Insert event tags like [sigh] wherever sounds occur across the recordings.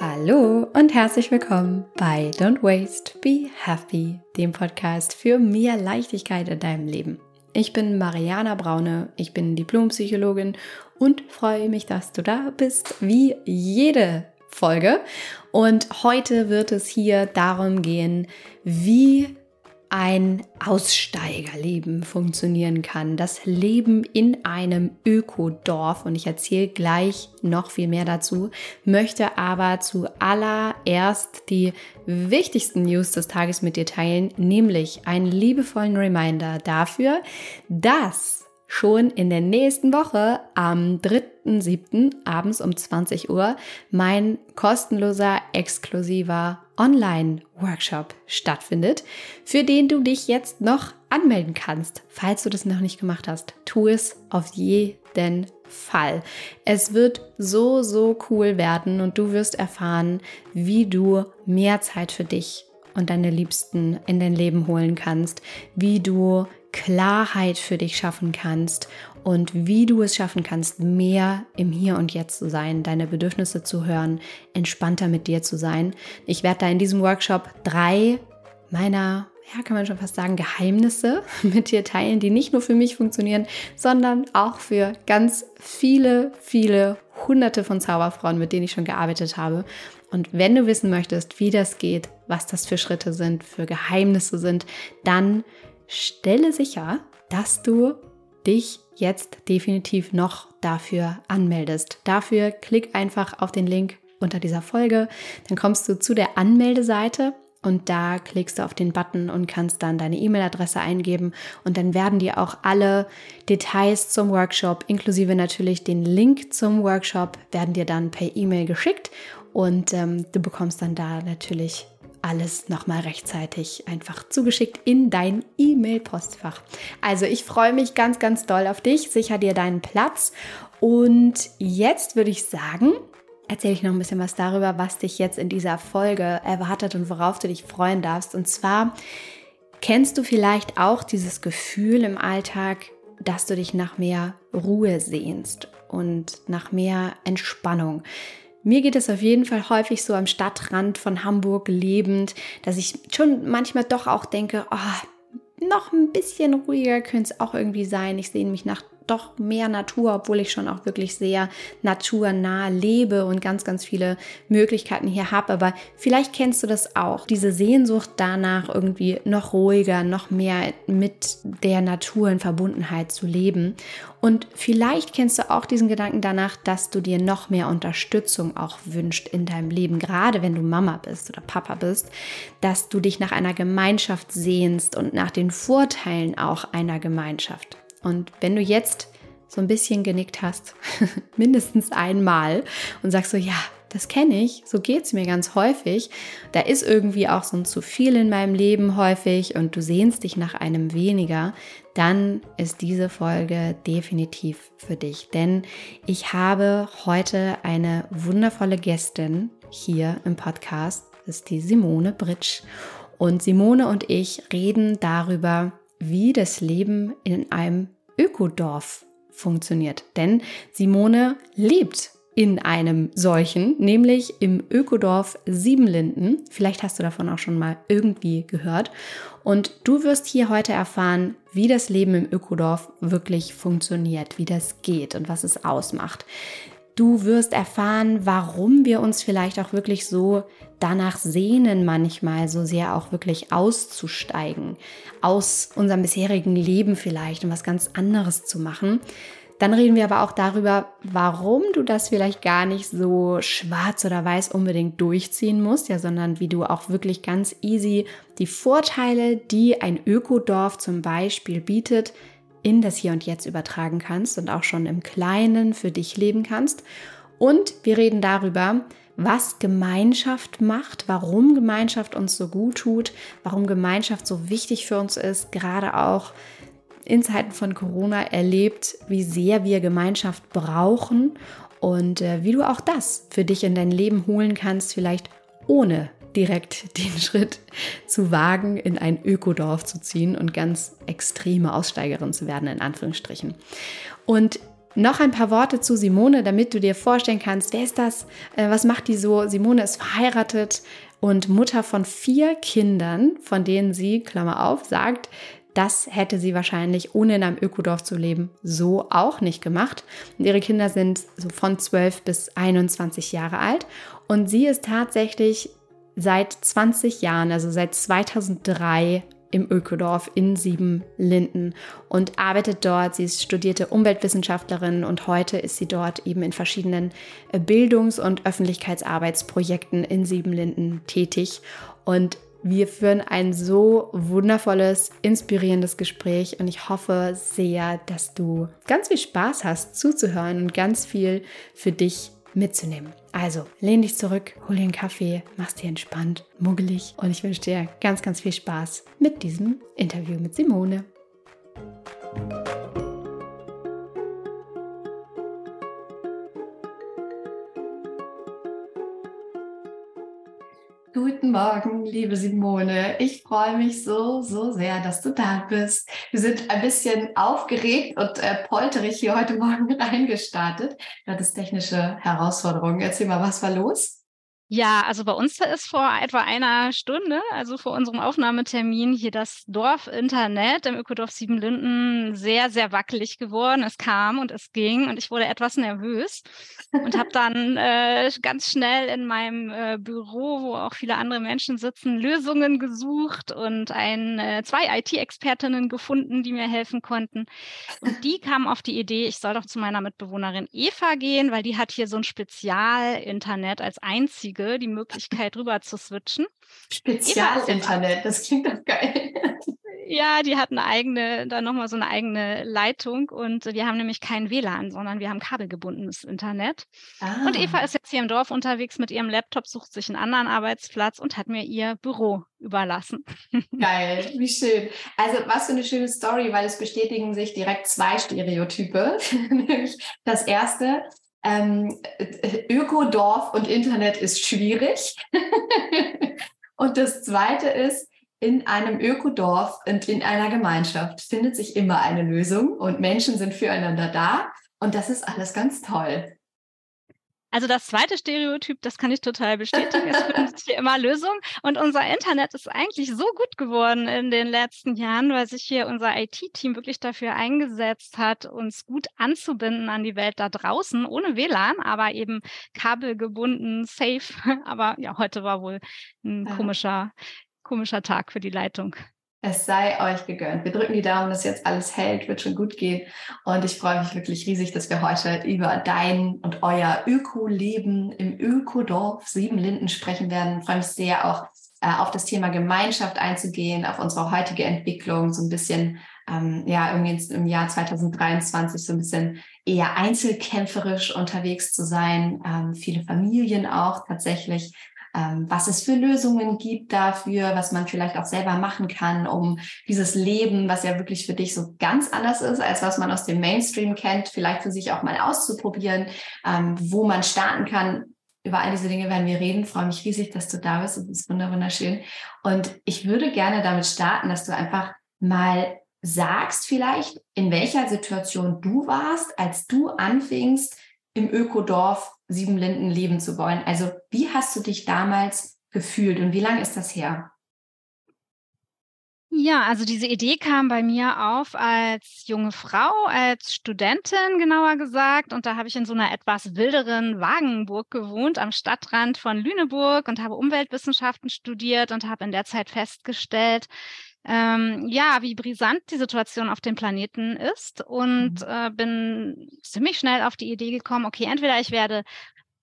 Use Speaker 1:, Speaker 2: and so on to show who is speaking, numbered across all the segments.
Speaker 1: Hallo und herzlich willkommen bei Don't Waste, Be Happy, dem Podcast für mehr Leichtigkeit in deinem Leben. Ich bin Mariana Braune, ich bin Diplompsychologin und freue mich, dass du da bist, wie jede Folge. Und heute wird es hier darum gehen, wie ein Aussteigerleben funktionieren kann. Das Leben in einem Ökodorf. Und ich erzähle gleich noch viel mehr dazu, möchte aber zuallererst die wichtigsten News des Tages mit dir teilen, nämlich einen liebevollen Reminder dafür, dass schon in der nächsten Woche am 3.7. abends um 20 Uhr mein kostenloser, exklusiver Online-Workshop stattfindet, für den du dich jetzt noch anmelden kannst. Falls du das noch nicht gemacht hast, tu es auf jeden Fall. Es wird so, so cool werden und du wirst erfahren, wie du mehr Zeit für dich und deine Liebsten in dein Leben holen kannst, wie du Klarheit für dich schaffen kannst und wie du es schaffen kannst, mehr im Hier und Jetzt zu sein, deine Bedürfnisse zu hören, entspannter mit dir zu sein. Ich werde da in diesem Workshop drei meiner, ja, kann man schon fast sagen, Geheimnisse [laughs] mit dir teilen, die nicht nur für mich funktionieren, sondern auch für ganz viele, viele hunderte von Zauberfrauen, mit denen ich schon gearbeitet habe. Und wenn du wissen möchtest, wie das geht, was das für Schritte sind, für Geheimnisse sind, dann stelle sicher, dass du dich jetzt definitiv noch dafür anmeldest. Dafür klick einfach auf den Link unter dieser Folge, dann kommst du zu der Anmeldeseite und da klickst du auf den Button und kannst dann deine E-Mail-Adresse eingeben. Und dann werden dir auch alle Details zum Workshop, inklusive natürlich den Link zum Workshop, werden dir dann per E-Mail geschickt. Und ähm, du bekommst dann da natürlich alles nochmal rechtzeitig einfach zugeschickt in dein E-Mail-Postfach. Also ich freue mich ganz, ganz doll auf dich. Sicher dir deinen Platz. Und jetzt würde ich sagen, erzähle ich noch ein bisschen was darüber, was dich jetzt in dieser Folge erwartet und worauf du dich freuen darfst. Und zwar kennst du vielleicht auch dieses Gefühl im Alltag, dass du dich nach mehr Ruhe sehnst und nach mehr Entspannung. Mir geht es auf jeden Fall häufig so am Stadtrand von Hamburg lebend, dass ich schon manchmal doch auch denke, oh, noch ein bisschen ruhiger könnte es auch irgendwie sein. Ich sehne mich nach doch mehr Natur, obwohl ich schon auch wirklich sehr naturnah lebe und ganz, ganz viele Möglichkeiten hier habe. Aber vielleicht kennst du das auch, diese Sehnsucht danach, irgendwie noch ruhiger, noch mehr mit der Natur in Verbundenheit zu leben. Und vielleicht kennst du auch diesen Gedanken danach, dass du dir noch mehr Unterstützung auch wünscht in deinem Leben, gerade wenn du Mama bist oder Papa bist, dass du dich nach einer Gemeinschaft sehnst und nach den Vorteilen auch einer Gemeinschaft. Und wenn du jetzt so ein bisschen genickt hast, [laughs] mindestens einmal und sagst so, ja, das kenne ich, so geht es mir ganz häufig. Da ist irgendwie auch so ein zu viel in meinem Leben häufig und du sehnst dich nach einem weniger, dann ist diese Folge definitiv für dich. Denn ich habe heute eine wundervolle Gästin hier im Podcast, das ist die Simone Britsch. Und Simone und ich reden darüber, wie das Leben in einem Ökodorf funktioniert. Denn Simone lebt in einem solchen, nämlich im Ökodorf Siebenlinden. Vielleicht hast du davon auch schon mal irgendwie gehört. Und du wirst hier heute erfahren, wie das Leben im Ökodorf wirklich funktioniert, wie das geht und was es ausmacht. Du wirst erfahren, warum wir uns vielleicht auch wirklich so danach sehnen, manchmal so sehr auch wirklich auszusteigen, aus unserem bisherigen Leben vielleicht und was ganz anderes zu machen. Dann reden wir aber auch darüber, warum du das vielleicht gar nicht so schwarz oder weiß unbedingt durchziehen musst, ja, sondern wie du auch wirklich ganz easy die Vorteile, die ein Ökodorf zum Beispiel bietet, in das Hier und Jetzt übertragen kannst und auch schon im Kleinen für dich leben kannst. Und wir reden darüber, was Gemeinschaft macht, warum Gemeinschaft uns so gut tut, warum Gemeinschaft so wichtig für uns ist, gerade auch in Zeiten von Corona erlebt, wie sehr wir Gemeinschaft brauchen und äh, wie du auch das für dich in dein Leben holen kannst, vielleicht ohne direkt den [laughs] Schritt zu wagen, in ein Ökodorf zu ziehen und ganz extreme Aussteigerin zu werden, in Anführungsstrichen. Und Noch ein paar Worte zu Simone, damit du dir vorstellen kannst, wer ist das? Äh, was macht die so? Simone ist verheiratet und Mutter von vier Kindern, von denen sie, Klammer auf, sagt, das hätte sie wahrscheinlich, ohne in einem Ökodorf zu leben, so auch nicht gemacht. Und ihre Kinder sind so von 12 bis 21 Jahre alt. Und sie ist tatsächlich seit 20 Jahren, also seit 2003, im Ökodorf in Siebenlinden und arbeitet dort. Sie ist studierte Umweltwissenschaftlerin und heute ist sie dort eben in verschiedenen äh, Bildungs- und Öffentlichkeitsarbeitsprojekten in Siebenlinden tätig. Und wir führen ein so wundervolles, inspirierendes Gespräch und ich hoffe sehr, dass du ganz viel Spaß hast zuzuhören und ganz viel für dich mitzunehmen. Also, lehn dich zurück, hol dir einen Kaffee, mach's dir entspannt, muggelig und ich wünsche dir ganz, ganz viel Spaß mit diesem Interview mit Simone. Guten Morgen, liebe Simone. Ich freue mich so, so sehr, dass du da bist. Wir sind ein bisschen aufgeregt und äh, polterig hier heute Morgen [laughs] reingestartet. Du hattest technische Herausforderungen. Erzähl mal, was war los?
Speaker 2: Ja, also bei uns ist vor etwa einer Stunde, also vor unserem Aufnahmetermin, hier das Dorf-Internet im Ökodorf Siebenlinden sehr, sehr wackelig geworden. Es kam und es ging und ich wurde etwas nervös und habe dann äh, ganz schnell in meinem äh, Büro, wo auch viele andere Menschen sitzen, Lösungen gesucht und ein, äh, zwei IT-Expertinnen gefunden, die mir helfen konnten. Und die kamen auf die Idee, ich soll doch zu meiner Mitbewohnerin Eva gehen, weil die hat hier so ein Spezial-Internet als einzige Wege die Möglichkeit rüber zu switchen.
Speaker 1: Spezialinternet, das klingt doch geil.
Speaker 2: Ja, die hatten eine eigene, dann nochmal so eine eigene Leitung und wir haben nämlich kein WLAN, sondern wir haben kabelgebundenes Internet. Ah. Und Eva ist jetzt hier im Dorf unterwegs mit ihrem Laptop, sucht sich einen anderen Arbeitsplatz und hat mir ihr Büro überlassen. [laughs]
Speaker 1: Geil, wie schön. Also was für eine schöne Story, weil es bestätigen sich direkt zwei Stereotype. [laughs] das erste, ähm, Ökodorf und Internet ist schwierig. [laughs] und das Zweite ist, in einem Ökodorf und in einer Gemeinschaft findet sich immer eine Lösung und Menschen sind füreinander da. Und das ist alles ganz toll.
Speaker 2: Also das zweite Stereotyp, das kann ich total bestätigen. Es findet hier [laughs] immer Lösungen. Und unser Internet ist eigentlich so gut geworden in den letzten Jahren, weil sich hier unser IT-Team wirklich dafür eingesetzt hat, uns gut anzubinden an die Welt da draußen, ohne WLAN, aber eben kabelgebunden, safe. [laughs] Aber ja, heute war wohl ein komischer, komischer Tag für die Leitung.
Speaker 1: Es sei euch gegönnt. Wir drücken die Daumen, dass jetzt alles hält, wird schon gut gehen. Und ich freue mich wirklich riesig, dass wir heute über dein und euer Öko-Leben im Ökodorf Siebenlinden sprechen werden. Ich freue mich sehr auch äh, auf das Thema Gemeinschaft einzugehen, auf unsere heutige Entwicklung, so ein bisschen, ähm, ja, irgendwie im Jahr 2023 so ein bisschen eher einzelkämpferisch unterwegs zu sein. Ähm, viele Familien auch tatsächlich was es für Lösungen gibt dafür, was man vielleicht auch selber machen kann, um dieses Leben, was ja wirklich für dich so ganz anders ist, als was man aus dem Mainstream kennt, vielleicht für sich auch mal auszuprobieren, ähm, wo man starten kann. Über all diese Dinge werden wir reden. Ich freue mich riesig, dass du da bist. Das ist wunderschön. Und ich würde gerne damit starten, dass du einfach mal sagst vielleicht, in welcher Situation du warst, als du anfingst, im Ökodorf Siebenlinden leben zu wollen. Also wie hast du dich damals gefühlt und wie lange ist das her?
Speaker 2: Ja, also diese Idee kam bei mir auf als junge Frau, als Studentin genauer gesagt. Und da habe ich in so einer etwas wilderen Wagenburg gewohnt, am Stadtrand von Lüneburg und habe Umweltwissenschaften studiert und habe in der Zeit festgestellt, ähm, ja, wie brisant die Situation auf dem Planeten ist und mhm. äh, bin ziemlich schnell auf die Idee gekommen, okay, entweder ich werde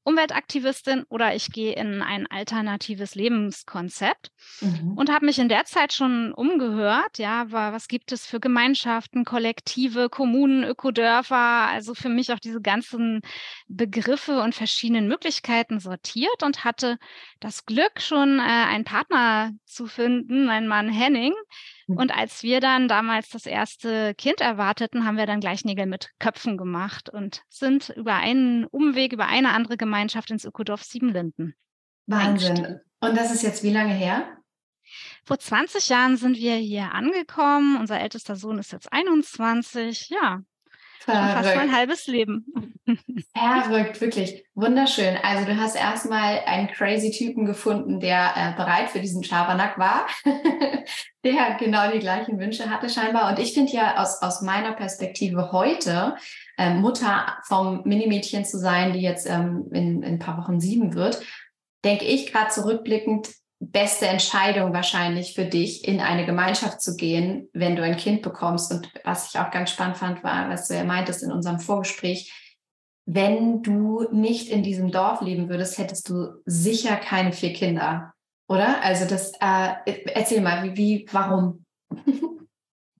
Speaker 2: Umweltaktivistin oder ich gehe in ein alternatives Lebenskonzept mhm. und habe mich in der Zeit schon umgehört, ja, was gibt es für Gemeinschaften, Kollektive, Kommunen, Ökodörfer, also für mich auch diese ganzen Begriffe und verschiedenen Möglichkeiten sortiert und hatte das Glück, schon äh, einen Partner zu finden, mein Mann Henning. Und als wir dann damals das erste Kind erwarteten, haben wir dann gleich Nägel mit Köpfen gemacht und sind über einen Umweg, über eine andere Gemeinschaft ins Ökodorf Siebenlinden.
Speaker 1: Wahnsinn. Und das ist jetzt wie lange her?
Speaker 2: Vor 20 Jahren sind wir hier angekommen. Unser ältester Sohn ist jetzt 21. Ja, Fast mein halbes Leben. [laughs]
Speaker 1: Verrückt, wirklich. Wunderschön. Also du hast erstmal einen crazy Typen gefunden, der äh, bereit für diesen Schabernack war, [laughs] der genau die gleichen Wünsche hatte scheinbar. Und ich finde ja aus, aus meiner Perspektive heute, äh, Mutter vom Minimädchen zu sein, die jetzt ähm, in, in ein paar Wochen sieben wird, denke ich gerade zurückblickend, beste Entscheidung wahrscheinlich für dich, in eine Gemeinschaft zu gehen, wenn du ein Kind bekommst. Und was ich auch ganz spannend fand, war, was du ja meintest in unserem Vorgespräch, wenn du nicht in diesem Dorf leben würdest, hättest du sicher keine vier Kinder, oder? Also das, äh, erzähl mal, wie, wie warum? [laughs]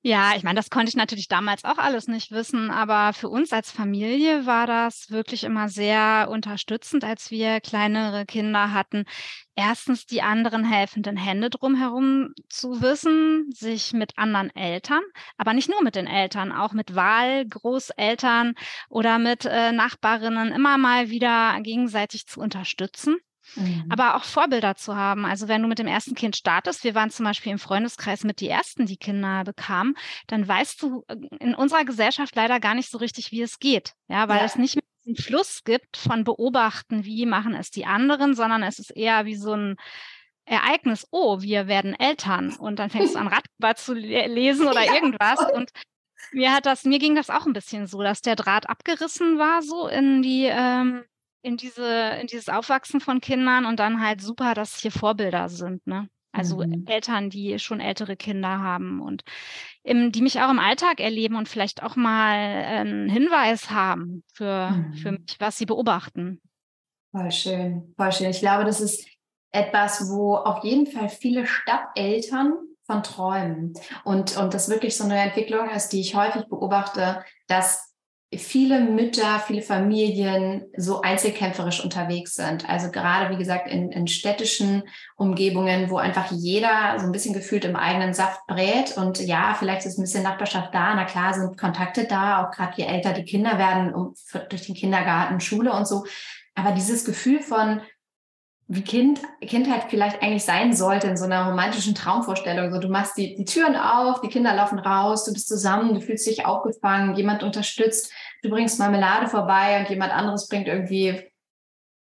Speaker 2: Ja, ich meine, das konnte ich natürlich damals auch alles nicht wissen, aber für uns als Familie war das wirklich immer sehr unterstützend, als wir kleinere Kinder hatten. Erstens die anderen helfenden Hände drumherum zu wissen, sich mit anderen Eltern, aber nicht nur mit den Eltern, auch mit Wahlgroßeltern oder mit äh, Nachbarinnen immer mal wieder gegenseitig zu unterstützen. Mhm. Aber auch Vorbilder zu haben. Also wenn du mit dem ersten Kind startest, wir waren zum Beispiel im Freundeskreis mit die ersten, die Kinder bekamen, dann weißt du äh, in unserer Gesellschaft leider gar nicht so richtig, wie es geht. Ja, weil ja. es nicht mehr einen Fluss gibt von beobachten, wie machen es die anderen, sondern es ist eher wie so ein Ereignis, oh, wir werden Eltern und dann fängst du an [laughs] Ratgeber zu lesen oder ja. irgendwas und mir hat das, mir ging das auch ein bisschen so, dass der Draht abgerissen war so in die ähm, in diese, in dieses Aufwachsen von Kindern und dann halt super, dass hier Vorbilder sind, ne? Also mhm. Eltern, die schon ältere Kinder haben und im, die mich auch im Alltag erleben und vielleicht auch mal einen Hinweis haben für, mhm. für mich, was sie beobachten.
Speaker 1: Voll schön, voll schön. Ich glaube, das ist etwas, wo auf jeden Fall viele Stadteltern von träumen. Und, und das wirklich so eine Entwicklung ist, die ich häufig beobachte, dass viele Mütter, viele Familien so einzelkämpferisch unterwegs sind. Also gerade, wie gesagt, in, in städtischen Umgebungen, wo einfach jeder so ein bisschen gefühlt im eigenen Saft brät. Und ja, vielleicht ist ein bisschen Nachbarschaft da. Na klar, sind Kontakte da, auch gerade je älter die Kinder werden, um, durch den Kindergarten, Schule und so. Aber dieses Gefühl von, wie kind, Kindheit vielleicht eigentlich sein sollte in so einer romantischen Traumvorstellung. So, du machst die, die Türen auf, die Kinder laufen raus, du bist zusammen, du fühlst dich aufgefangen, jemand unterstützt, du bringst Marmelade vorbei und jemand anderes bringt irgendwie,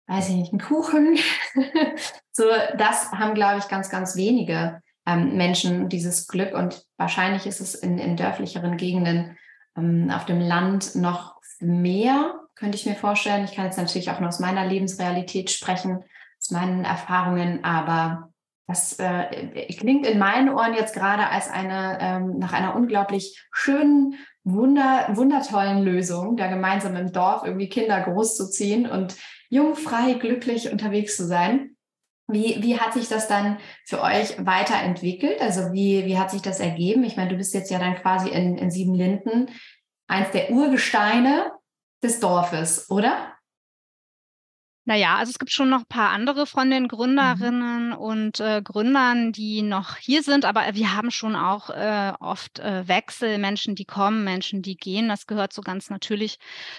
Speaker 1: weiß ich nicht, einen Kuchen. [laughs] so, das haben, glaube ich, ganz, ganz wenige ähm, Menschen, dieses Glück. Und wahrscheinlich ist es in, in dörflicheren Gegenden ähm, auf dem Land noch mehr, könnte ich mir vorstellen. Ich kann jetzt natürlich auch nur aus meiner Lebensrealität sprechen aus meinen Erfahrungen, aber das äh, klingt in meinen Ohren jetzt gerade als eine ähm, nach einer unglaublich schönen, wunder, wundertollen Lösung, da gemeinsam im Dorf irgendwie Kinder großzuziehen und jungfrei, glücklich unterwegs zu sein. Wie, wie hat sich das dann für euch weiterentwickelt? Also wie, wie hat sich das ergeben? Ich meine, du bist jetzt ja dann quasi in, in Siebenlinden eins der Urgesteine des Dorfes, oder?
Speaker 2: Naja, also es gibt schon noch ein paar andere von den mhm. Gründerinnen mhm. und äh, Gründern, die noch hier sind, aber wir haben schon auch äh, oft äh, Wechsel, Menschen, die kommen, Menschen, die gehen. Das gehört so ganz natürlich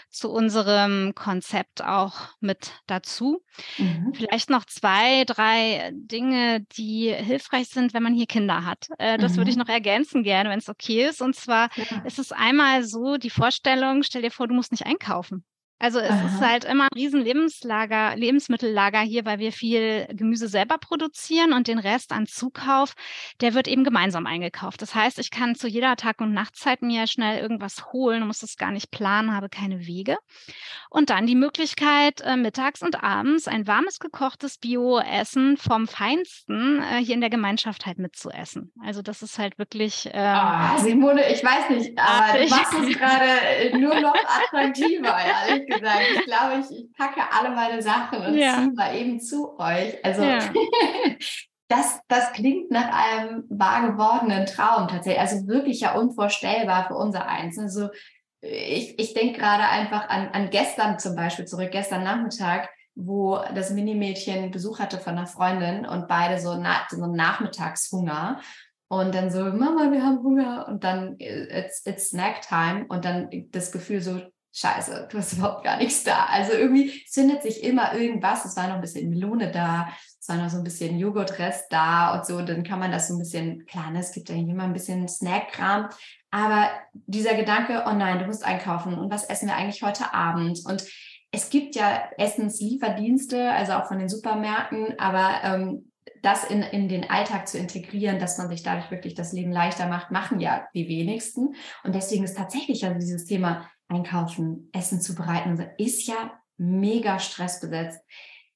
Speaker 2: zu unserem Konzept auch mit dazu. Mhm. Vielleicht noch zwei, drei Dinge, die hilfreich sind, wenn man hier Kinder hat. Äh, das mhm. würde ich mhm. noch ergänzen gerne, wenn es okay ist. Und zwar ja. ist es einmal so die Vorstellung, stell dir vor, du musst nicht einkaufen. Also es Aha. ist halt immer ein riesen Lebenslager, Lebensmittellager hier, weil wir viel Gemüse selber produzieren und den Rest an Zukauf, der wird eben gemeinsam eingekauft. Das heißt, ich kann zu jeder Tag- und Nachtzeit mir schnell irgendwas holen, muss es gar nicht planen, habe keine Wege. Und dann die Möglichkeit, äh, mittags und abends ein warmes gekochtes Bio-Essen vom Feinsten äh, hier in der Gemeinschaft halt mitzuessen. Also das ist halt wirklich.
Speaker 1: Ähm, oh, Simone, ich weiß nicht, aber du machst es [laughs] gerade nur noch attraktiver, ehrlich gesagt. Ich glaube, ich, ich packe alle meine Sachen und ja. ziehe mal eben zu euch. Also ja. [laughs] das, das klingt nach einem wahr gewordenen Traum tatsächlich. Also wirklich ja unvorstellbar für unser Eins. Also ich, ich denke gerade einfach an, an gestern zum Beispiel zurück, gestern Nachmittag, wo das Minimädchen Besuch hatte von einer Freundin und beide so, na, so Nachmittagshunger. Und dann so, Mama, wir haben Hunger. Und dann, it's, it's Snack Time. Und dann das Gefühl so, scheiße, du hast überhaupt gar nichts da. Also irgendwie findet sich immer irgendwas. Es war noch ein bisschen Melone da, es war noch so ein bisschen Joghurtrest da und so. Dann kann man das so ein bisschen, klar, ne, es gibt ja immer ein bisschen Snackkram, Aber dieser Gedanke, oh nein, du musst einkaufen und was essen wir eigentlich heute Abend? Und es gibt ja Essenslieferdienste, also auch von den Supermärkten, aber ähm, das in, in den Alltag zu integrieren, dass man sich dadurch wirklich das Leben leichter macht, machen ja die wenigsten. Und deswegen ist tatsächlich also dieses Thema Einkaufen, Essen zubereiten, ist ja mega stressbesetzt.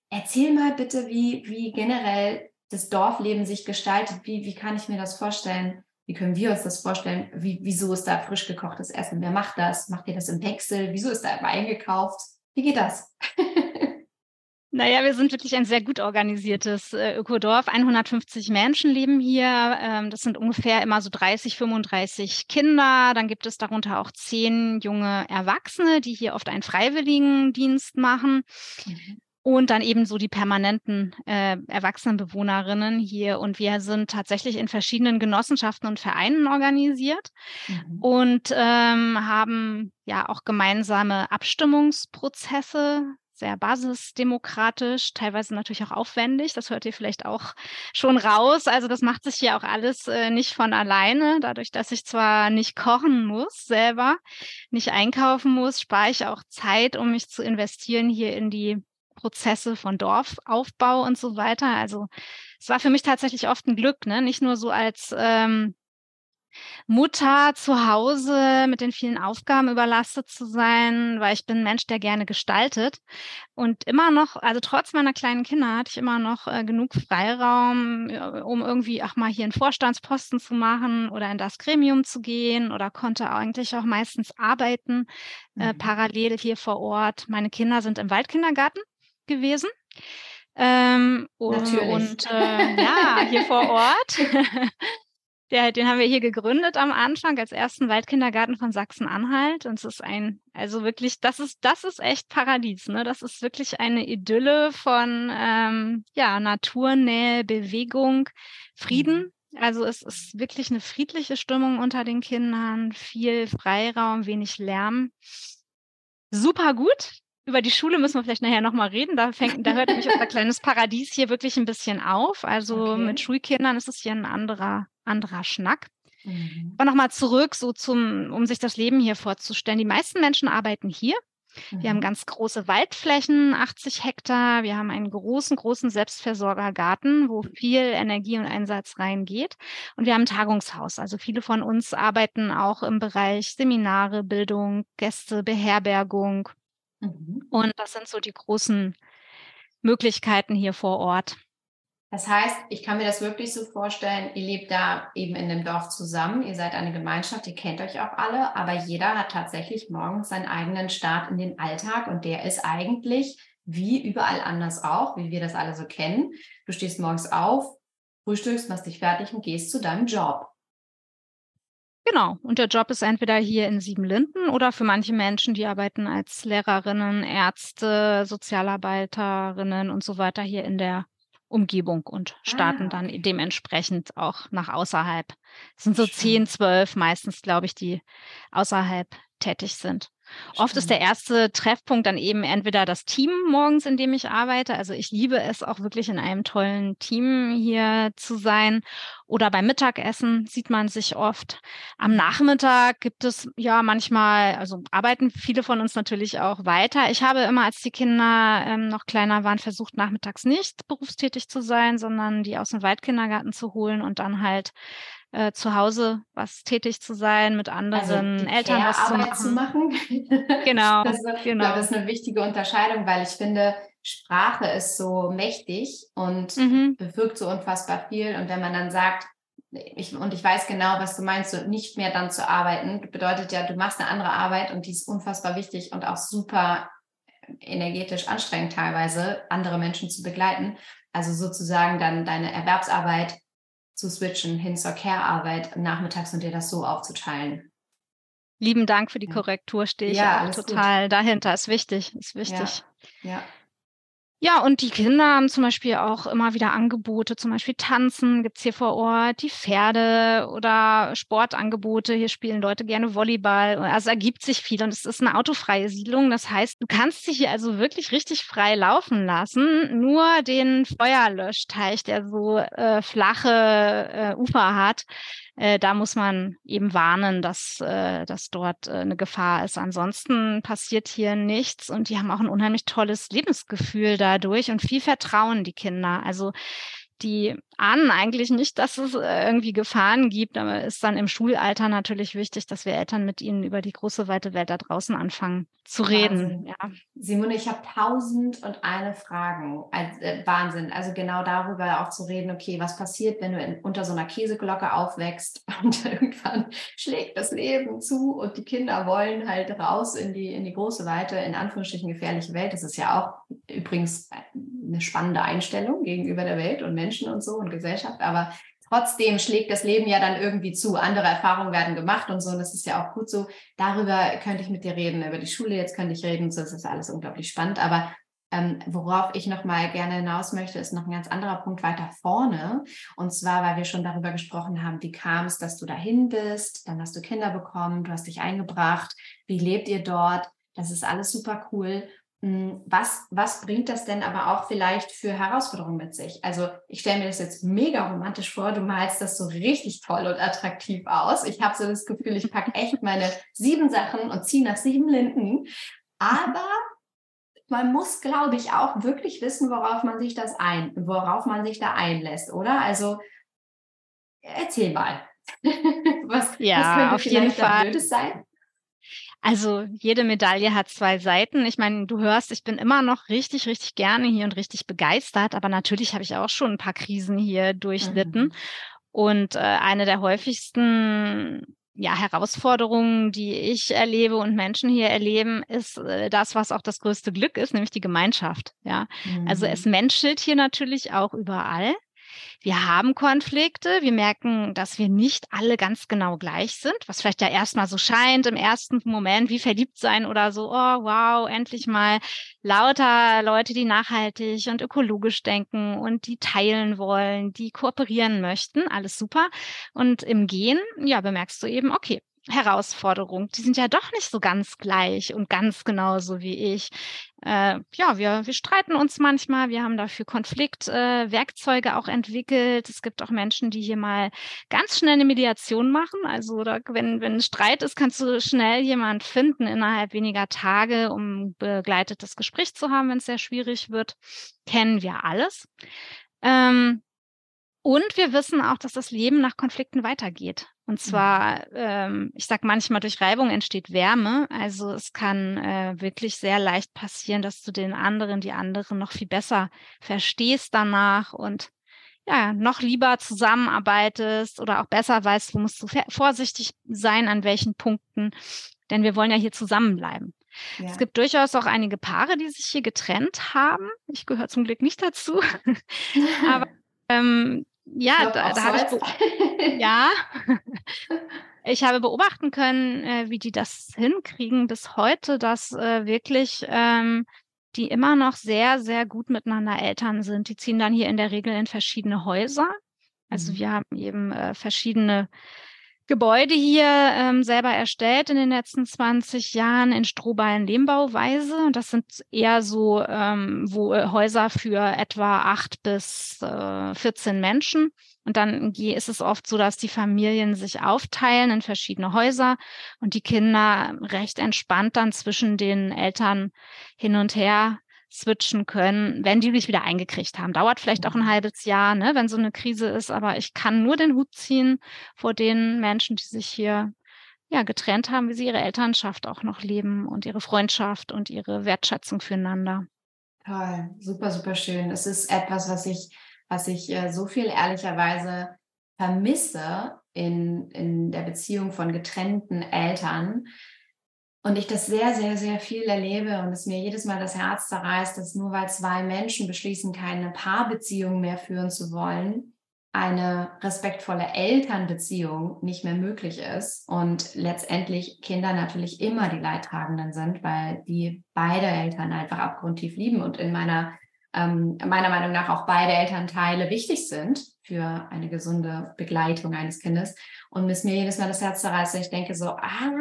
Speaker 1: Erzähl mal bitte, wie, wie generell das Dorfleben sich gestaltet. Wie, wie kann ich mir das vorstellen? Wie können wir uns das vorstellen? Wie, wieso ist da frisch gekochtes Essen? Wer macht das? Macht ihr das im Wechsel? Wieso ist da immer eingekauft? Wie geht das? [laughs]
Speaker 2: Naja, wir sind wirklich ein sehr gut organisiertes äh, Ökodorf. 150 Menschen leben hier. Ähm, das sind ungefähr immer so 30, 35 Kinder. Dann gibt es darunter auch zehn junge Erwachsene, die hier oft einen Freiwilligendienst machen. Mhm. Und dann eben so die permanenten äh, Erwachsenenbewohnerinnen hier. Und wir sind tatsächlich in verschiedenen Genossenschaften und Vereinen organisiert mhm. und ähm, haben ja auch gemeinsame Abstimmungsprozesse sehr basisdemokratisch, teilweise natürlich auch aufwendig. Das hört ihr vielleicht auch schon raus. Also das macht sich hier auch alles äh, nicht von alleine. Dadurch, dass ich zwar nicht kochen muss selber, nicht einkaufen muss, spare ich auch Zeit, um mich zu investieren hier in die Prozesse von Dorfaufbau und so weiter. Also es war für mich tatsächlich oft ein Glück, ne? nicht nur so als ähm, Mutter zu Hause mit den vielen Aufgaben überlastet zu sein, weil ich bin ein Mensch, der gerne gestaltet. Und immer noch, also trotz meiner kleinen Kinder hatte ich immer noch äh, genug Freiraum, äh, um irgendwie auch mal hier einen Vorstandsposten zu machen oder in das Gremium zu gehen oder konnte eigentlich auch meistens arbeiten, äh, mhm. parallel hier vor Ort. Meine Kinder sind im Waldkindergarten gewesen. Ähm, Natürlich. Und äh, ja, hier vor Ort. [laughs] [laughs] Der, den haben wir hier gegründet am Anfang als ersten Waldkindergarten von Sachsen-Anhalt. Und es ist ein, also wirklich, das ist, das ist echt Paradies. Ne? Das ist wirklich eine Idylle von ähm, ja, Naturnähe, Bewegung, Frieden. Mhm. Also es ist wirklich eine friedliche Stimmung unter den Kindern, viel Freiraum, wenig Lärm. Super gut. Über die Schule müssen wir vielleicht nachher nochmal reden. Da, fängt, da hört nämlich unser [laughs] kleines Paradies hier wirklich ein bisschen auf. Also okay. mit Schulkindern ist es hier ein anderer, anderer Schnack. Mhm. Aber nochmal zurück, so zum, um sich das Leben hier vorzustellen. Die meisten Menschen arbeiten hier. Wir haben mhm. ganz große Waldflächen, 80 Hektar. Wir haben einen großen, großen Selbstversorgergarten, wo viel Energie und Einsatz reingeht. Und wir haben ein Tagungshaus. Also viele von uns arbeiten auch im Bereich Seminare, Bildung, Gäste, Beherbergung, Mhm. Und das sind so die großen Möglichkeiten hier vor Ort.
Speaker 1: Das heißt, ich kann mir das wirklich so vorstellen, ihr lebt da eben in dem Dorf zusammen, ihr seid eine Gemeinschaft, ihr kennt euch auch alle, aber jeder hat tatsächlich morgens seinen eigenen Start in den Alltag und der ist eigentlich wie überall anders auch, wie wir das alle so kennen. Du stehst morgens auf, frühstückst, machst dich fertig und gehst zu deinem Job.
Speaker 2: Genau. Und der Job ist entweder hier in Siebenlinden oder für manche Menschen, die arbeiten als Lehrerinnen, Ärzte, Sozialarbeiterinnen und so weiter hier in der Umgebung und starten ah. dann dementsprechend auch nach außerhalb. Es sind so zehn, zwölf meistens, glaube ich, die außerhalb tätig sind. Oft ist der erste Treffpunkt dann eben entweder das Team morgens, in dem ich arbeite. Also ich liebe es auch wirklich in einem tollen Team hier zu sein. Oder beim Mittagessen sieht man sich oft. Am Nachmittag gibt es ja manchmal, also arbeiten viele von uns natürlich auch weiter. Ich habe immer, als die Kinder ähm, noch kleiner waren, versucht, nachmittags nicht berufstätig zu sein, sondern die aus dem Waldkindergarten zu holen und dann halt äh, zu Hause was tätig zu sein, mit also anderen also Eltern was zu machen. Zu machen. [laughs]
Speaker 1: genau. Das, ist, genau. das ist eine wichtige Unterscheidung, weil ich finde, Sprache ist so mächtig und mhm. bewirkt so unfassbar viel. Und wenn man dann sagt, ich, und ich weiß genau, was du meinst, so nicht mehr dann zu arbeiten, bedeutet ja, du machst eine andere Arbeit und die ist unfassbar wichtig und auch super energetisch anstrengend teilweise, andere Menschen zu begleiten. Also sozusagen dann deine Erwerbsarbeit zu switchen hin zur Care-Arbeit nachmittags und dir das so aufzuteilen.
Speaker 2: Lieben Dank für die Korrektur, stehe ich ja, auch total gut. dahinter. Ist wichtig, ist wichtig.
Speaker 1: Ja, ja.
Speaker 2: Ja, und die Kinder haben zum Beispiel auch immer wieder Angebote, zum Beispiel Tanzen gibt's hier vor Ort, die Pferde oder Sportangebote. Hier spielen Leute gerne Volleyball. Also ergibt sich viel und es ist eine autofreie Siedlung. Das heißt, du kannst dich hier also wirklich richtig frei laufen lassen. Nur den Feuerlöschteich, der so äh, flache äh, Ufer hat, äh, da muss man eben warnen, dass, äh, dass dort äh, eine Gefahr ist. Ansonsten passiert hier nichts und die haben auch ein unheimlich tolles Lebensgefühl dadurch und viel Vertrauen, die Kinder. Also die ahnen eigentlich nicht, dass es äh, irgendwie Gefahren gibt, aber ist dann im Schulalter natürlich wichtig, dass wir Eltern mit ihnen über die große weite Welt da draußen anfangen zu reden.
Speaker 1: Ja. Simone, ich habe tausend und eine Fragen. Also, äh, Wahnsinn. Also genau darüber auch zu reden, okay, was passiert, wenn du in, unter so einer Käseglocke aufwächst [laughs] und irgendwann schlägt das Leben zu und die Kinder wollen halt raus in die, in die große, weite, in Anführungsstrichen gefährliche Welt. Das ist ja auch übrigens eine spannende Einstellung gegenüber der Welt und Menschen und so und Gesellschaft, aber trotzdem schlägt das Leben ja dann irgendwie zu. Andere Erfahrungen werden gemacht und so. Und das ist ja auch gut so. Darüber könnte ich mit dir reden, über die Schule jetzt könnte ich reden. So, das ist alles unglaublich spannend. Aber ähm, worauf ich noch mal gerne hinaus möchte, ist noch ein ganz anderer Punkt weiter vorne. Und zwar, weil wir schon darüber gesprochen haben, wie kam es, dass du dahin bist? Dann hast du Kinder bekommen, du hast dich eingebracht. Wie lebt ihr dort? Das ist alles super cool. Hm, was, was bringt das denn aber auch vielleicht für Herausforderungen mit sich? Also ich stelle mir das jetzt mega romantisch vor, du malst das so richtig toll und attraktiv aus. Ich habe so das Gefühl, ich packe echt meine sieben Sachen und ziehe nach sieben Linden. Aber man muss, glaube ich, auch wirklich wissen, worauf man sich das ein, worauf man sich da einlässt, oder? Also erzähl mal. [laughs]
Speaker 2: was, ja, was könnte auf jeden Fall. Sein? Also jede Medaille hat zwei Seiten. Ich meine, du hörst, ich bin immer noch richtig, richtig gerne hier und richtig begeistert, aber natürlich habe ich auch schon ein paar Krisen hier durchlitten. Mhm. Und äh, eine der häufigsten ja, Herausforderungen, die ich erlebe und Menschen hier erleben, ist äh, das, was auch das größte Glück ist, nämlich die Gemeinschaft. Ja, mhm. also es mhm. menschelt hier natürlich auch überall. Wir haben Konflikte. Wir merken, dass wir nicht alle ganz genau gleich sind, was vielleicht ja erstmal so scheint im ersten Moment, wie verliebt sein oder so. Oh, wow, endlich mal lauter Leute, die nachhaltig und ökologisch denken und die teilen wollen, die kooperieren möchten. Alles super. Und im Gehen, ja, bemerkst du eben, okay, Herausforderung. Die sind ja doch nicht so ganz gleich und ganz genauso wie ich. Äh, ja, wir, wir streiten uns manchmal. Wir haben dafür Konfliktwerkzeuge äh, auch entwickelt. Es gibt auch Menschen, die hier mal ganz schnell eine Mediation machen. Also da, wenn, wenn ein Streit ist, kannst du schnell jemand finden innerhalb weniger Tage, um begleitetes Gespräch zu haben, wenn es sehr schwierig wird. Kennen wir alles. Ähm, und wir wissen auch, dass das Leben nach Konflikten weitergeht. Und mhm. zwar, ähm, ich sage manchmal, durch Reibung entsteht Wärme. Also es kann äh, wirklich sehr leicht passieren, dass du den anderen, die anderen noch viel besser verstehst danach und ja, noch lieber zusammenarbeitest oder auch besser weißt, wo musst du vorsichtig sein, an welchen Punkten. Denn wir wollen ja hier zusammenbleiben. Ja. Es gibt durchaus auch einige Paare, die sich hier getrennt haben. Ich gehöre zum Glück nicht dazu. [laughs] Aber [laughs] ähm, ja, da, da habe ich [laughs] ja, [laughs] ich habe beobachten können, äh, wie die das hinkriegen bis heute, dass äh, wirklich ähm, die immer noch sehr, sehr gut miteinander Eltern sind. Die ziehen dann hier in der Regel in verschiedene Häuser. Also mhm. wir haben eben äh, verschiedene Gebäude hier ähm, selber erstellt in den letzten 20 Jahren in strohballen Lehmbauweise. Und das sind eher so ähm, wo, äh, Häuser für etwa acht bis äh, 14 Menschen. Und dann ist es oft so, dass die Familien sich aufteilen in verschiedene Häuser und die Kinder recht entspannt dann zwischen den Eltern hin und her switchen können, wenn die sich wieder eingekriegt haben. Dauert vielleicht auch ein mhm. halbes Jahr, ne, wenn so eine Krise ist, aber ich kann nur den Hut ziehen vor den Menschen, die sich hier ja getrennt haben, wie sie ihre Elternschaft auch noch leben und ihre Freundschaft und ihre Wertschätzung füreinander.
Speaker 1: Toll, super, super schön. Es ist etwas, was ich, was ich äh, so viel ehrlicherweise vermisse in, in der Beziehung von getrennten Eltern, und ich das sehr, sehr, sehr viel erlebe und es mir jedes Mal das Herz zerreißt, dass nur weil zwei Menschen beschließen, keine Paarbeziehung mehr führen zu wollen, eine respektvolle Elternbeziehung nicht mehr möglich ist und letztendlich Kinder natürlich immer die Leidtragenden sind, weil die beide Eltern einfach abgrundtief lieben und in meiner ähm, meiner Meinung nach auch beide Elternteile wichtig sind für eine gesunde Begleitung eines Kindes. Und es mir jedes Mal das Herz zerreißt, ich denke so, ah,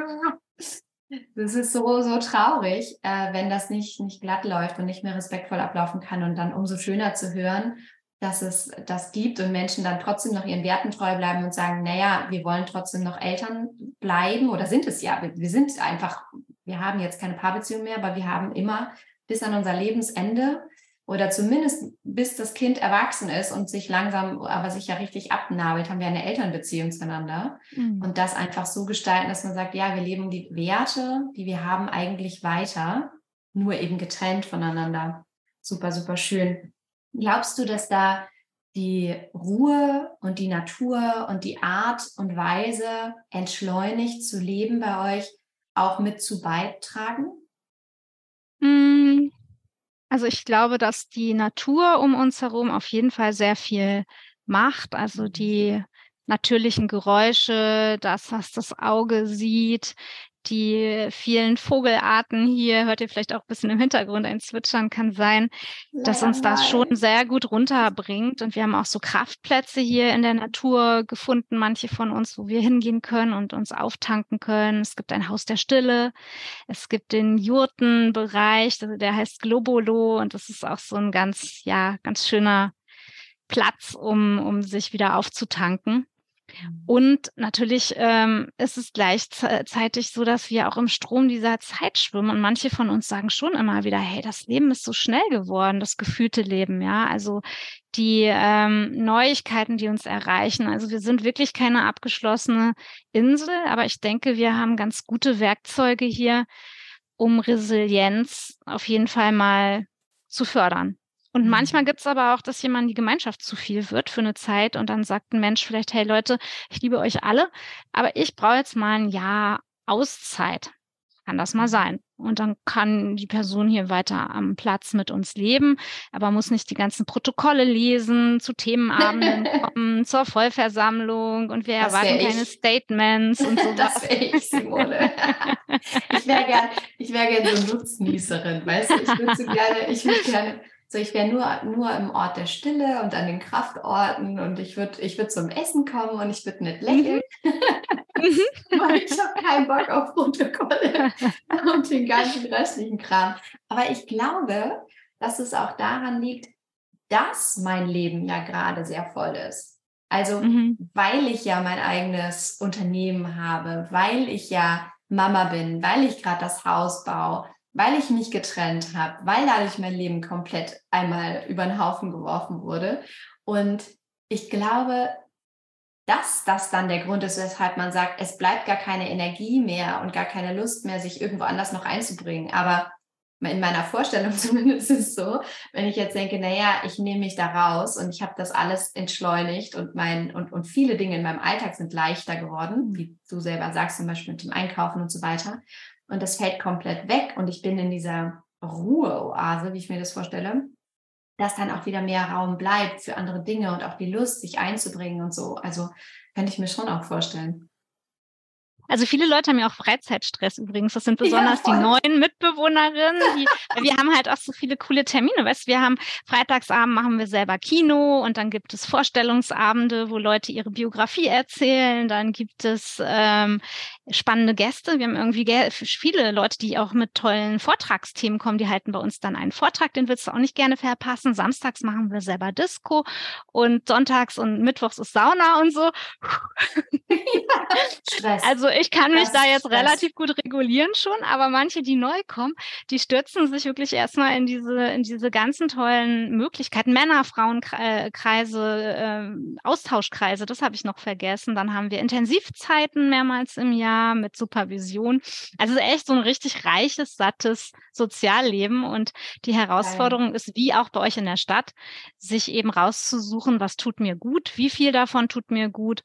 Speaker 1: das ist so, so traurig, äh, wenn das nicht, nicht glatt läuft und nicht mehr respektvoll ablaufen kann und dann umso schöner zu hören, dass es das gibt und Menschen dann trotzdem noch ihren Werten treu bleiben und sagen, naja, wir wollen trotzdem noch Eltern bleiben oder sind es ja. Wir, wir sind einfach, wir haben jetzt keine Paarbeziehung mehr, aber wir haben immer bis an unser Lebensende oder zumindest bis das Kind erwachsen ist und sich langsam, aber sich ja richtig abnabelt, haben wir eine Elternbeziehung zueinander. Mhm. Und das einfach so gestalten, dass man sagt, ja, wir leben die Werte, die wir haben, eigentlich weiter, nur eben getrennt voneinander. Super, super schön. Glaubst du, dass da die Ruhe und die Natur und die Art und Weise, entschleunigt zu leben bei euch, auch mit zu beitragen?
Speaker 2: Hm, also ich glaube, dass die Natur um uns herum auf jeden Fall sehr viel macht. Also die natürlichen Geräusche, das, was das Auge sieht, die vielen Vogelarten hier, hört ihr vielleicht auch ein bisschen im Hintergrund ein Zwitschern kann sein, dass uns das schon sehr gut runterbringt. Und wir haben auch so Kraftplätze hier in der Natur gefunden, manche von uns, wo wir hingehen können und uns auftanken können. Es gibt ein Haus der Stille, es gibt den Jurtenbereich, der heißt Globolo und das ist auch so ein ganz, ja, ganz schöner Platz, um, um sich wieder aufzutanken. Mhm. Und natürlich ähm, ist es gleichzeitig so, dass wir auch im Strom dieser Zeit schwimmen. Und manche von uns sagen schon immer wieder, hey, das Leben ist so schnell geworden, das gefühlte Leben, ja. Also die ähm, Neuigkeiten, die uns erreichen. Also wir sind wirklich keine abgeschlossene Insel, aber ich denke, wir haben ganz gute Werkzeuge hier, um Resilienz auf jeden Fall mal zu fördern. Und mhm. manchmal gibt es aber auch, dass jemand die Gemeinschaft zu viel wird für eine Zeit und dann sagt ein Mensch vielleicht, hey Leute, ich liebe euch alle, aber ich brauche jetzt mal ein Jahr Auszeit. Kann das mal sein. Und dann kann die Person hier weiter am Platz mit uns leben, aber muss nicht die ganzen Protokolle lesen, zu Themenabenden [laughs] kommen, zur Vollversammlung und wir das erwarten keine Statements und so. [laughs]
Speaker 1: das wäre ich, Simone. ich wäre gern, ich wäre gern so Nutznießerin, weißt du? Ich würde so gerne, ich würde gerne so, ich wäre nur, nur im Ort der Stille und an den Kraftorten und ich würde ich würd zum Essen kommen und ich würde nicht lächeln. Mhm. [laughs] Weil ich habe keinen Bock auf Protokolle [laughs] und den ganzen restlichen Kram. Aber ich glaube, dass es auch daran liegt, dass mein Leben ja gerade sehr voll ist. Also, mhm. weil ich ja mein eigenes Unternehmen habe, weil ich ja Mama bin, weil ich gerade das Haus baue, weil ich mich getrennt habe, weil dadurch mein Leben komplett einmal über den Haufen geworfen wurde. Und ich glaube, dass das dann der Grund ist, weshalb man sagt, es bleibt gar keine Energie mehr und gar keine Lust mehr, sich irgendwo anders noch einzubringen. Aber in meiner Vorstellung [laughs] zumindest ist es so, wenn ich jetzt denke, naja, ich nehme mich da raus und ich habe das alles entschleunigt und mein und, und viele Dinge in meinem Alltag sind leichter geworden, wie du selber sagst, zum Beispiel mit dem Einkaufen und so weiter und das fällt komplett weg und ich bin in dieser Ruheoase, wie ich mir das vorstelle, dass dann auch wieder mehr Raum bleibt für andere Dinge und auch die Lust, sich einzubringen und so. Also könnte ich mir schon auch vorstellen.
Speaker 2: Also viele Leute haben ja auch Freizeitstress übrigens. Das sind besonders ja, die neuen Mitbewohnerinnen. Die, wir haben halt auch so viele coole Termine. Weißt, wir haben Freitagsabend machen wir selber Kino und dann gibt es Vorstellungsabende, wo Leute ihre Biografie erzählen. Dann gibt es ähm, spannende Gäste. Wir haben irgendwie viele Leute, die auch mit tollen Vortragsthemen kommen. Die halten bei uns dann einen Vortrag. Den willst du auch nicht gerne verpassen. Samstags machen wir selber Disco und sonntags und mittwochs ist Sauna und so. [laughs] Stress. Also ich kann mich das, da jetzt relativ gut regulieren schon, aber manche, die neu kommen, die stürzen sich wirklich erstmal in diese, in diese ganzen tollen Möglichkeiten. Männer, Frauenkreise, äh, Austauschkreise, das habe ich noch vergessen. Dann haben wir Intensivzeiten mehrmals im Jahr mit Supervision. Also echt so ein richtig reiches, sattes Sozialleben. Und die Herausforderung ist, wie auch bei euch in der Stadt, sich eben rauszusuchen, was tut mir gut, wie viel davon tut mir gut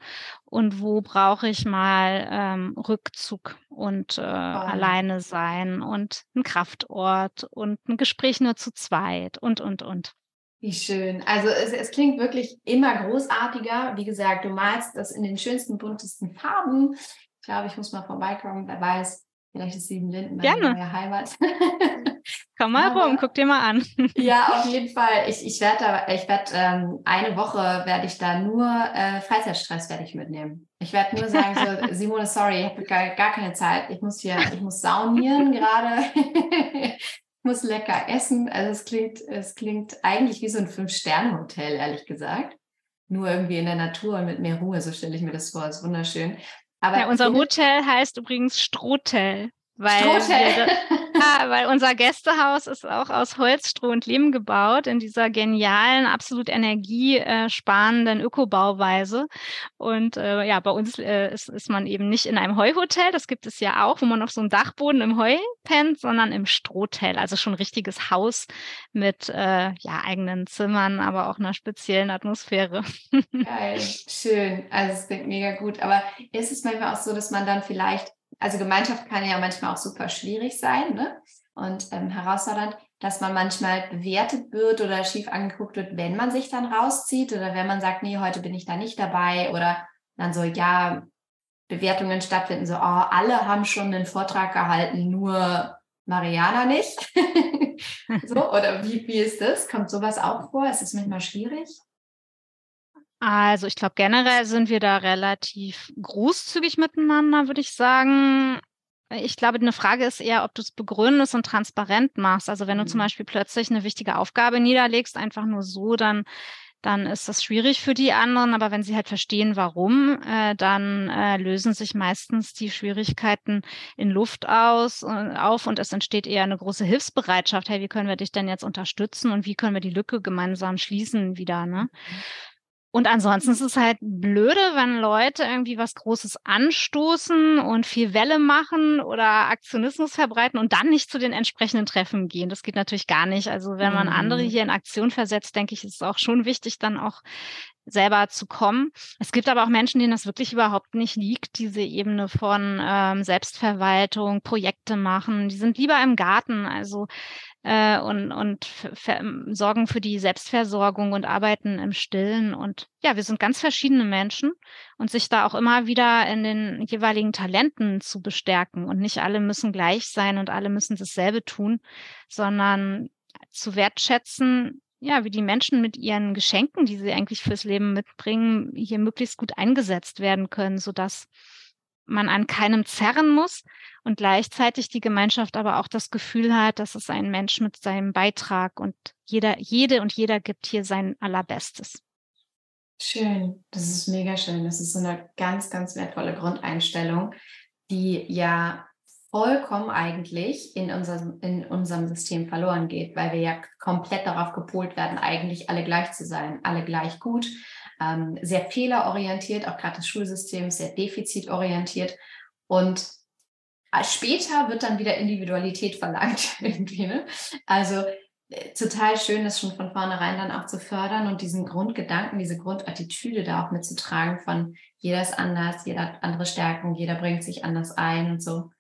Speaker 2: und wo brauche ich mal ähm, Rückzug und äh, oh. alleine sein und ein Kraftort und ein Gespräch nur zu zweit und, und, und.
Speaker 1: Wie schön. Also es, es, klingt wirklich immer großartiger. Wie gesagt, du malst das in den schönsten, buntesten Farben. Ich glaube, ich muss mal vorbeikommen. Wer weiß, vielleicht ist Siebenlinden meine Gerne. neue Heimat. [laughs]
Speaker 2: Komm mal Aber, rum, guck dir mal an.
Speaker 1: ja, [laughs] auf jeden Fall. Ich, ich werde da, ich werde ähm, eine Woche werde ich da nur äh, Freizeitstress werde ich mitnehmen. Ich werde nur sagen so, [laughs] Simone, sorry, ich habe gar, gar keine Zeit. Ich muss hier, ich muss saunieren gerade. muss lecker essen. Also es klingt, es klingt eigentlich wie so ein Fünf-Sterne-Hotel, ehrlich gesagt. Nur irgendwie in der Natur und mit mehr Ruhe, so stelle ich mir das vor. Das ist wunderschön.
Speaker 2: Aber ja, unser Hotel heißt übrigens Strohtel. Weil, wir, [laughs] ja, weil unser Gästehaus ist auch aus Holz, Stroh und Lehm gebaut, in dieser genialen, absolut energiesparenden Ökobauweise. Und äh, ja, bei uns äh, ist, ist man eben nicht in einem Heuhotel, das gibt es ja auch, wo man auf so einem Dachboden im Heu pennt, sondern im Strohtel. Also schon ein richtiges Haus mit äh, ja, eigenen Zimmern, aber auch einer speziellen Atmosphäre. [laughs]
Speaker 1: Geil, schön. Also es klingt mega gut. Aber ist es manchmal auch so, dass man dann vielleicht also Gemeinschaft kann ja manchmal auch super schwierig sein ne? und ähm, herausfordernd, dass man manchmal bewertet wird oder schief angeguckt wird, wenn man sich dann rauszieht oder wenn man sagt, nee, heute bin ich da nicht dabei oder dann so, ja, Bewertungen stattfinden, so, oh, alle haben schon einen Vortrag gehalten, nur Mariana nicht. [laughs] so, oder wie, wie ist das? Kommt sowas auch vor? Ist es manchmal schwierig?
Speaker 2: Also ich glaube, generell sind wir da relativ großzügig miteinander, würde ich sagen. Ich glaube, eine Frage ist eher, ob du es begründest und transparent machst. Also wenn du zum mhm. Beispiel plötzlich eine wichtige Aufgabe niederlegst, einfach nur so, dann dann ist das schwierig für die anderen. Aber wenn sie halt verstehen, warum, äh, dann äh, lösen sich meistens die Schwierigkeiten in Luft aus, äh, auf und es entsteht eher eine große Hilfsbereitschaft. Hey, wie können wir dich denn jetzt unterstützen und wie können wir die Lücke gemeinsam schließen wieder? Ne? Mhm. Und ansonsten ist es halt blöde, wenn Leute irgendwie was Großes anstoßen und viel Welle machen oder Aktionismus verbreiten und dann nicht zu den entsprechenden Treffen gehen. Das geht natürlich gar nicht. Also wenn man andere mhm. hier in Aktion versetzt, denke ich, ist es auch schon wichtig, dann auch selber zu kommen. Es gibt aber auch Menschen, denen das wirklich überhaupt nicht liegt, diese Ebene von ähm, Selbstverwaltung, Projekte machen. Die sind lieber im Garten. Also äh, und, und sorgen für die Selbstversorgung und arbeiten im Stillen. Und ja, wir sind ganz verschiedene Menschen und sich da auch immer wieder in den jeweiligen Talenten zu bestärken. Und nicht alle müssen gleich sein und alle müssen dasselbe tun, sondern zu wertschätzen, ja, wie die Menschen mit ihren Geschenken, die sie eigentlich fürs Leben mitbringen, hier möglichst gut eingesetzt werden können, sodass man an keinem zerren muss und gleichzeitig die Gemeinschaft aber auch das Gefühl hat, dass es ein Mensch mit seinem Beitrag und jeder, jede und jeder gibt hier sein Allerbestes.
Speaker 1: Schön, das ist mega schön. Das ist so eine ganz, ganz wertvolle Grundeinstellung, die ja vollkommen eigentlich in unserem, in unserem System verloren geht, weil wir ja komplett darauf gepolt werden, eigentlich alle gleich zu sein, alle gleich gut, ähm, sehr fehlerorientiert, auch gerade das Schulsystem sehr defizitorientiert. Und äh, später wird dann wieder Individualität verlangt [laughs] irgendwie. Ne? Also äh, total schön, das schon von vornherein dann auch zu fördern und diesen Grundgedanken, diese Grundattitüde da auch mitzutragen von jeder ist anders, jeder hat andere Stärken, jeder bringt sich anders ein und so.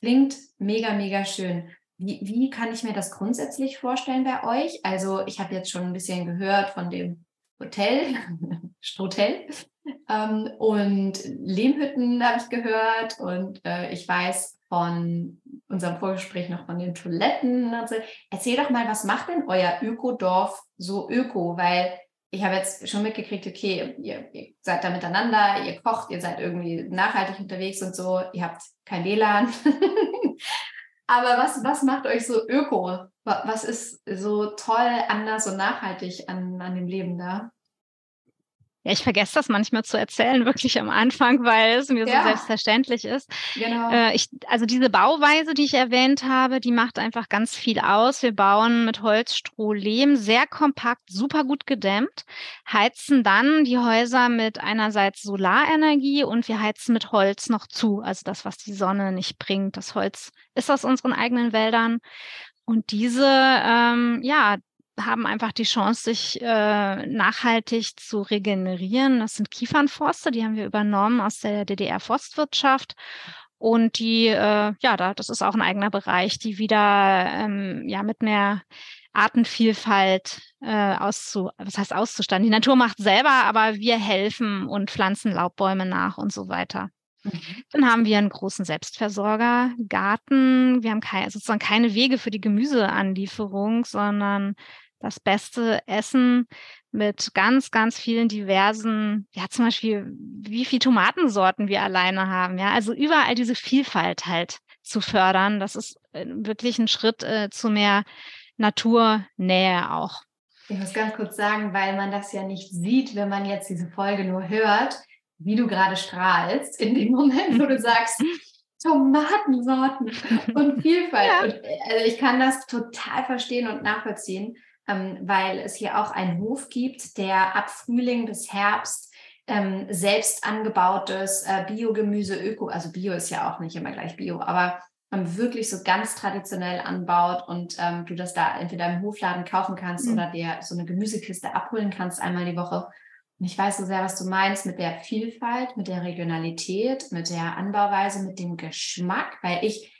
Speaker 1: Klingt mega, mega schön. Wie, wie kann ich mir das grundsätzlich vorstellen bei euch? Also ich habe jetzt schon ein bisschen gehört von dem Hotel, Strotel. Ähm, und Lehmhütten habe ich gehört und äh, ich weiß von unserem Vorgespräch noch von den Toiletten. So. Erzähl doch mal, was macht denn euer Ökodorf so öko? Weil ich habe jetzt schon mitgekriegt, okay, ihr, ihr, seid da miteinander, ihr kocht, ihr seid irgendwie nachhaltig unterwegs und so, ihr habt kein WLAN. [laughs] Aber was, was macht euch so öko? Was ist so toll, anders und nachhaltig an, an dem Leben da?
Speaker 2: Ja, ich vergesse das manchmal zu erzählen, [laughs] wirklich am Anfang, weil es mir ja. so selbstverständlich ist. Genau. Äh, ich, also diese Bauweise, die ich erwähnt habe, die macht einfach ganz viel aus. Wir bauen mit Holz, Stroh, Lehm, sehr kompakt, super gut gedämmt, heizen dann die Häuser mit einerseits Solarenergie und wir heizen mit Holz noch zu, also das, was die Sonne nicht bringt. Das Holz ist aus unseren eigenen Wäldern. Und diese, ähm, ja, haben einfach die Chance, sich äh, nachhaltig zu regenerieren. Das sind Kiefernforste, die haben wir übernommen aus der DDR-Forstwirtschaft. Und die, äh, ja, da, das ist auch ein eigener Bereich, die wieder ähm, ja mit mehr Artenvielfalt äh, auszu, was heißt auszustanden. Die Natur macht selber, aber wir helfen und pflanzen Laubbäume nach und so weiter. Mhm. Dann haben wir einen großen Selbstversorger, Garten. Wir haben keine, sozusagen keine Wege für die Gemüseanlieferung, sondern das beste Essen mit ganz, ganz vielen diversen, ja, zum Beispiel, wie viele Tomatensorten wir alleine haben, ja, also überall diese Vielfalt halt zu fördern. Das ist äh, wirklich ein Schritt äh, zu mehr Naturnähe auch.
Speaker 1: Ich muss ganz kurz sagen, weil man das ja nicht sieht, wenn man jetzt diese Folge nur hört, wie du gerade strahlst in dem Moment, wo du [laughs] sagst, Tomatensorten und Vielfalt. Ja. Und, also ich kann das total verstehen und nachvollziehen, ähm, weil es hier auch einen Hof gibt, der ab Frühling bis Herbst ähm, selbst angebautes äh, Biogemüse, Öko, also Bio ist ja auch nicht immer gleich Bio, aber ähm, wirklich so ganz traditionell anbaut und ähm, du das da entweder im Hofladen kaufen kannst mhm. oder dir so eine Gemüsekiste abholen kannst einmal die Woche. Und ich weiß so sehr, was du meinst mit der Vielfalt, mit der Regionalität, mit der Anbauweise, mit dem Geschmack, weil ich,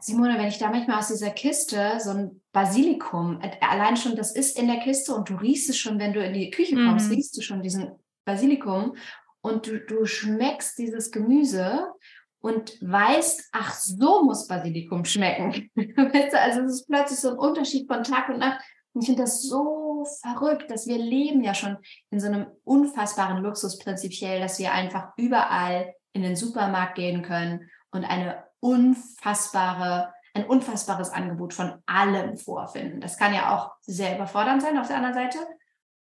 Speaker 1: Simone, wenn ich da manchmal aus dieser Kiste so ein Basilikum, äh, allein schon, das ist in der Kiste und du riechst es schon, wenn du in die Küche kommst, mhm. riechst du schon diesen Basilikum und du, du schmeckst dieses Gemüse und weißt, ach, so muss Basilikum schmecken. [laughs] also es ist plötzlich so ein Unterschied von Tag und Nacht. Und ich finde das so verrückt, dass wir leben ja schon in so einem unfassbaren Luxus prinzipiell, dass wir einfach überall in den Supermarkt gehen können und eine unfassbare, ein unfassbares Angebot von allem vorfinden. Das kann ja auch sehr überfordernd sein auf der anderen Seite,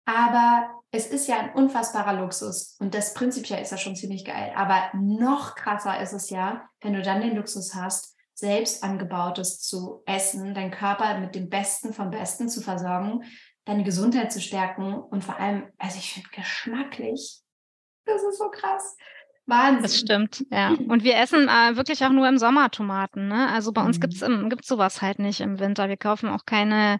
Speaker 1: aber es ist ja ein unfassbarer Luxus und das prinzipiell ist ja schon ziemlich geil. Aber noch krasser ist es ja, wenn du dann den Luxus hast, selbst angebautes zu essen, deinen Körper mit dem Besten vom Besten zu versorgen, deine Gesundheit zu stärken und vor allem, also ich finde geschmacklich, das ist so krass.
Speaker 2: Wahnsinn. Das stimmt, ja. [laughs] Und wir essen äh, wirklich auch nur im Sommer Tomaten. Ne? Also bei uns mhm. gibt's gibt's sowas halt nicht im Winter. Wir kaufen auch keine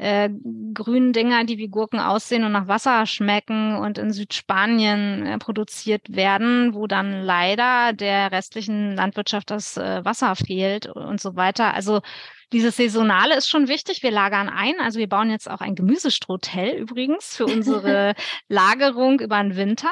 Speaker 2: äh, grünen Dinger, die wie Gurken aussehen und nach Wasser schmecken und in Südspanien äh, produziert werden, wo dann leider der restlichen Landwirtschaft das äh, Wasser fehlt und so weiter. Also dieses Saisonale ist schon wichtig. Wir lagern ein. Also wir bauen jetzt auch ein Gemüsestrotell übrigens für unsere [laughs] Lagerung über den Winter,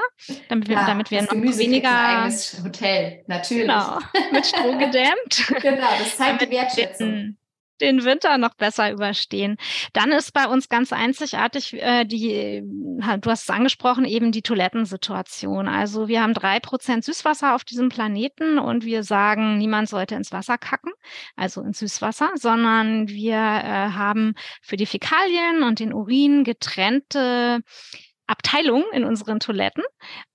Speaker 2: damit wir, ja, damit wir noch Gemüse weniger. Ein
Speaker 1: eigenes Hotel, natürlich. Genau,
Speaker 2: mit Stroh gedämmt. [laughs]
Speaker 1: genau, das zeigt die Wertschätzung
Speaker 2: den Winter noch besser überstehen. Dann ist bei uns ganz einzigartig äh, die, du hast es angesprochen, eben die Toilettensituation. Also wir haben drei Prozent Süßwasser auf diesem Planeten und wir sagen, niemand sollte ins Wasser kacken, also ins Süßwasser, sondern wir äh, haben für die Fäkalien und den Urin getrennte Abteilung in unseren Toiletten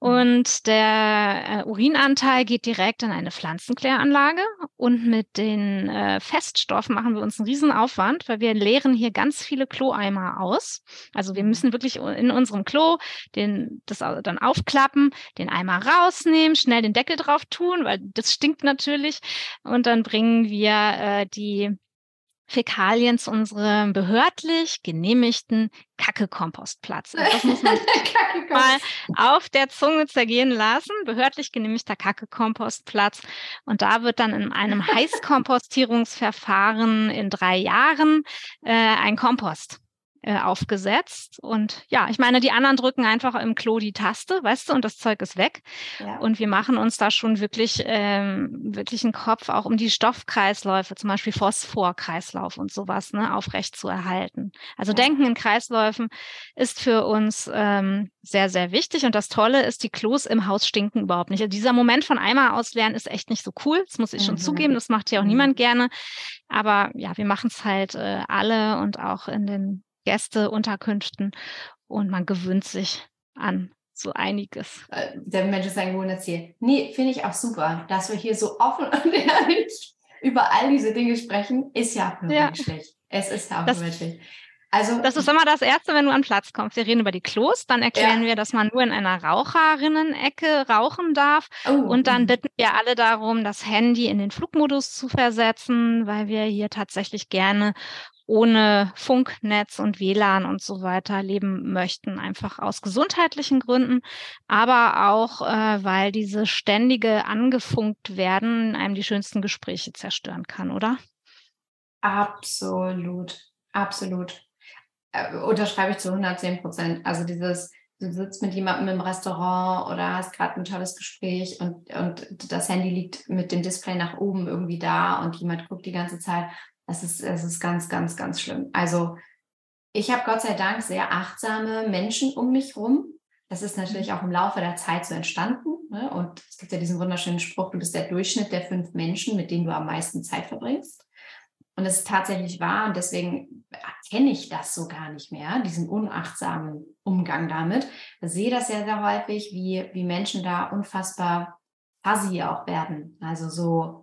Speaker 2: mhm. und der äh, Urinanteil geht direkt in eine Pflanzenkläranlage und mit den äh, Feststoffen machen wir uns einen riesen Aufwand, weil wir leeren hier ganz viele Kloeimer aus. Also wir mhm. müssen wirklich in unserem Klo den, das dann aufklappen, den Eimer rausnehmen, schnell den Deckel drauf tun, weil das stinkt natürlich und dann bringen wir äh, die Fäkalien zu unserem behördlich genehmigten Kacke-Kompostplatz. Das muss man [laughs] mal auf der Zunge zergehen lassen. Behördlich genehmigter Kacke-Kompostplatz. Und da wird dann in einem [laughs] Heißkompostierungsverfahren in drei Jahren äh, ein Kompost äh, aufgesetzt. Und ja, ich meine, die anderen drücken einfach im Klo die Taste, weißt du, und das Zeug ist weg. Ja. Und wir machen uns da schon wirklich, ähm, wirklich einen Kopf auch um die Stoffkreisläufe, zum Beispiel Phosphorkreislauf und sowas, ne, aufrecht zu erhalten. Also ja. Denken in Kreisläufen ist für uns ähm, sehr, sehr wichtig. Und das Tolle ist, die Klos im Haus stinken überhaupt nicht. Also dieser Moment von Eimer ausleeren ist echt nicht so cool. Das muss ich mhm. schon zugeben. Das macht ja auch mhm. niemand gerne. Aber ja, wir machen es halt äh, alle und auch in den Gästeunterkünften und man gewöhnt sich an so einiges.
Speaker 1: Äh, der Mensch ist ein Gewohnheitstier. Nee, finde ich auch super, dass wir hier so offen [laughs] und ehrlich über all diese Dinge sprechen, ist ja auch ja. menschlich. Es ist ja auch das, menschlich.
Speaker 2: Also, das ist immer das Erste, wenn du an Platz kommst. Wir reden über die Klos, dann erklären ja. wir, dass man nur in einer Raucherinnen-Ecke rauchen darf. Oh. Und dann mhm. bitten wir alle darum, das Handy in den Flugmodus zu versetzen, weil wir hier tatsächlich gerne ohne Funknetz und WLAN und so weiter leben möchten, einfach aus gesundheitlichen Gründen, aber auch, äh, weil diese ständige angefunkt werden einem die schönsten Gespräche zerstören kann, oder?
Speaker 1: Absolut, absolut. Äh, unterschreibe ich zu 110 Prozent. Also dieses, du sitzt mit jemandem im Restaurant oder hast gerade ein tolles Gespräch und, und das Handy liegt mit dem Display nach oben irgendwie da und jemand guckt die ganze Zeit es ist, es ist ganz, ganz, ganz schlimm. Also ich habe Gott sei Dank sehr achtsame Menschen um mich rum. das ist natürlich auch im Laufe der Zeit so entstanden. Ne? Und es gibt ja diesen wunderschönen Spruch, du bist der Durchschnitt der fünf Menschen, mit denen du am meisten Zeit verbringst. Und es ist tatsächlich wahr und deswegen kenne ich das so gar nicht mehr, diesen unachtsamen Umgang damit. Ich sehe das sehr, sehr häufig, wie, wie Menschen da unfassbar fuzzy auch werden. Also so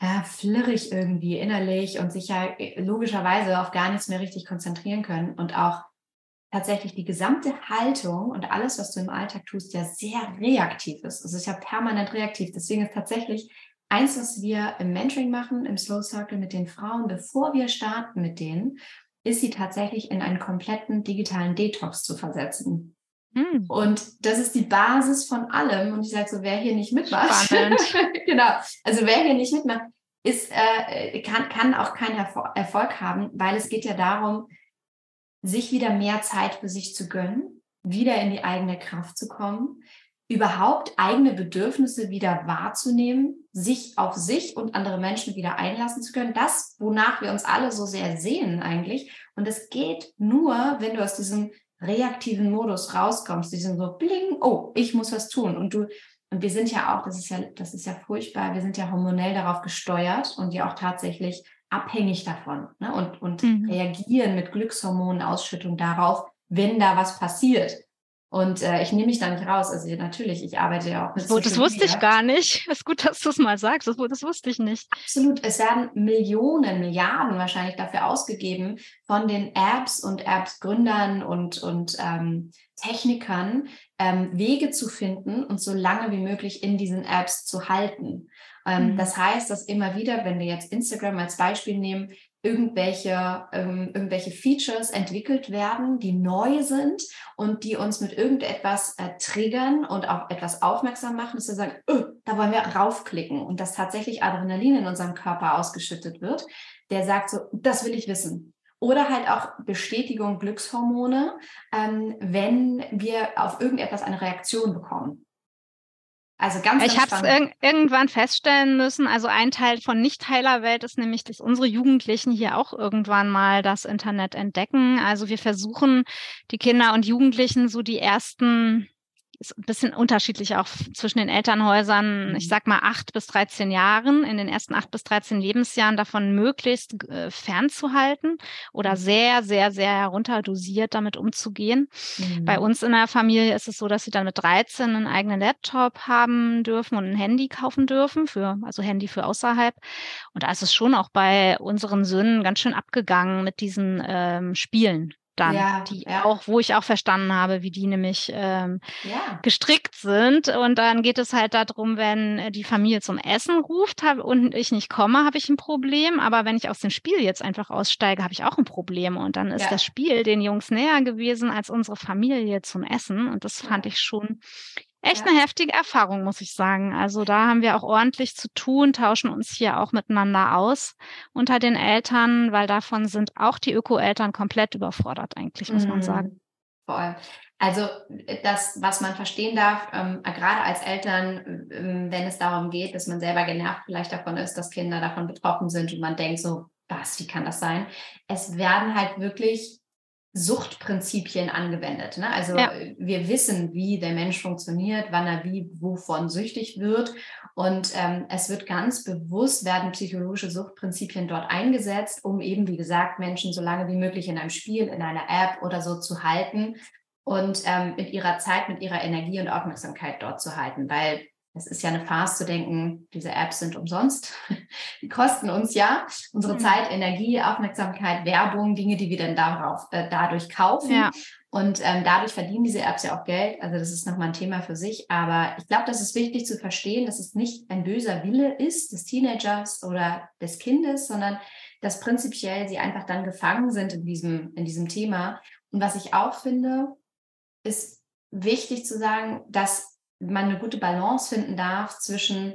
Speaker 1: ja, flirrig irgendwie innerlich und sich ja logischerweise auf gar nichts mehr richtig konzentrieren können und auch tatsächlich die gesamte Haltung und alles, was du im Alltag tust, ja sehr reaktiv ist. Es ist ja permanent reaktiv. Deswegen ist tatsächlich eins, was wir im Mentoring machen, im Slow Circle mit den Frauen, bevor wir starten mit denen, ist sie tatsächlich in einen kompletten digitalen Detox zu versetzen. Hm. Und das ist die Basis von allem. Und ich sage so, wer hier nicht mitmacht, [laughs] genau, also wer hier nicht mitmacht, ist, äh, kann, kann auch keinen Erfolg haben, weil es geht ja darum, sich wieder mehr Zeit für sich zu gönnen, wieder in die eigene Kraft zu kommen, überhaupt eigene Bedürfnisse wieder wahrzunehmen, sich auf sich und andere Menschen wieder einlassen zu können. Das, wonach wir uns alle so sehr sehen eigentlich. Und es geht nur, wenn du aus diesem reaktiven Modus rauskommst, diesem so bling, oh, ich muss was tun. Und du, und wir sind ja auch, das ist ja, das ist ja furchtbar, wir sind ja hormonell darauf gesteuert und ja auch tatsächlich abhängig davon ne? und, und mhm. reagieren mit Glückshormonenausschüttung darauf, wenn da was passiert. Und äh, ich nehme mich da nicht raus. Also natürlich, ich arbeite ja auch
Speaker 2: mit. So, das wusste ich gar nicht. Es [laughs] ist gut, dass du es mal sagst. Das, das, wusste ich nicht.
Speaker 1: Absolut. Es werden Millionen, Milliarden wahrscheinlich dafür ausgegeben von den Apps und Apps-Gründern und, und ähm, Technikern, ähm, Wege zu finden und so lange wie möglich in diesen Apps zu halten. Ähm, mhm. Das heißt, dass immer wieder, wenn wir jetzt Instagram als Beispiel nehmen, irgendwelche, ähm, irgendwelche Features entwickelt werden, die neu sind und die uns mit irgendetwas äh, triggern und auch etwas aufmerksam machen, dass wir sagen, öh, da wollen wir raufklicken und dass tatsächlich Adrenalin in unserem Körper ausgeschüttet wird, der sagt so, das will ich wissen. Oder halt auch Bestätigung, Glückshormone, ähm, wenn wir auf irgendetwas eine Reaktion bekommen.
Speaker 2: Also ganz, Ich habe es irg irgendwann feststellen müssen. Also ein Teil von Nicht-Heiler-Welt ist nämlich, dass unsere Jugendlichen hier auch irgendwann mal das Internet entdecken. Also wir versuchen, die Kinder und Jugendlichen so die ersten ist ein bisschen unterschiedlich auch zwischen den Elternhäusern, ich mhm. sag mal acht bis 13 Jahren, in den ersten acht bis 13 Lebensjahren davon möglichst äh, fernzuhalten oder mhm. sehr, sehr, sehr herunterdosiert damit umzugehen. Mhm. Bei uns in der Familie ist es so, dass sie dann mit 13 einen eigenen Laptop haben dürfen und ein Handy kaufen dürfen, für, also Handy für außerhalb. Und da ist es schon auch bei unseren Söhnen ganz schön abgegangen mit diesen ähm, Spielen dann, ja, die ja. auch, wo ich auch verstanden habe, wie die nämlich ähm, ja. gestrickt sind. Und dann geht es halt darum, wenn die Familie zum Essen ruft hab, und ich nicht komme, habe ich ein Problem. Aber wenn ich aus dem Spiel jetzt einfach aussteige, habe ich auch ein Problem. Und dann ist das Spiel den Jungs näher gewesen als unsere Familie zum Essen. Und das fand ich schon echt ja. eine heftige Erfahrung, muss ich sagen. Also da haben wir auch ordentlich zu tun, tauschen uns hier auch miteinander aus unter den Eltern, weil davon sind auch die Öko-Eltern komplett überfordert, eigentlich, muss mhm. man sagen.
Speaker 1: Voll. Also das, was man verstehen darf, ähm, gerade als Eltern, ähm, wenn es darum geht, dass man selber genervt vielleicht davon ist, dass Kinder davon betroffen sind und man denkt so, was, wie kann das sein? Es werden halt wirklich Suchtprinzipien angewendet. Ne? Also ja. wir wissen, wie der Mensch funktioniert, wann er wie wovon süchtig wird. Und ähm, es wird ganz bewusst, werden psychologische Suchtprinzipien dort eingesetzt, um eben, wie gesagt, Menschen so lange wie möglich in einem Spiel, in einer App oder so zu halten und ähm, mit ihrer Zeit, mit ihrer Energie und Aufmerksamkeit dort zu halten. Weil es ist ja eine Farce zu denken, diese Apps sind umsonst. [laughs] Die kosten uns ja unsere mhm. Zeit, Energie, Aufmerksamkeit, Werbung, Dinge, die wir dann darauf, äh, dadurch kaufen. Ja. Und ähm, dadurch verdienen diese Apps ja auch Geld. Also das ist nochmal ein Thema für sich. Aber ich glaube, das ist wichtig zu verstehen, dass es nicht ein böser Wille ist des Teenagers oder des Kindes, sondern dass prinzipiell sie einfach dann gefangen sind in diesem, in diesem Thema. Und was ich auch finde, ist wichtig zu sagen, dass man eine gute Balance finden darf zwischen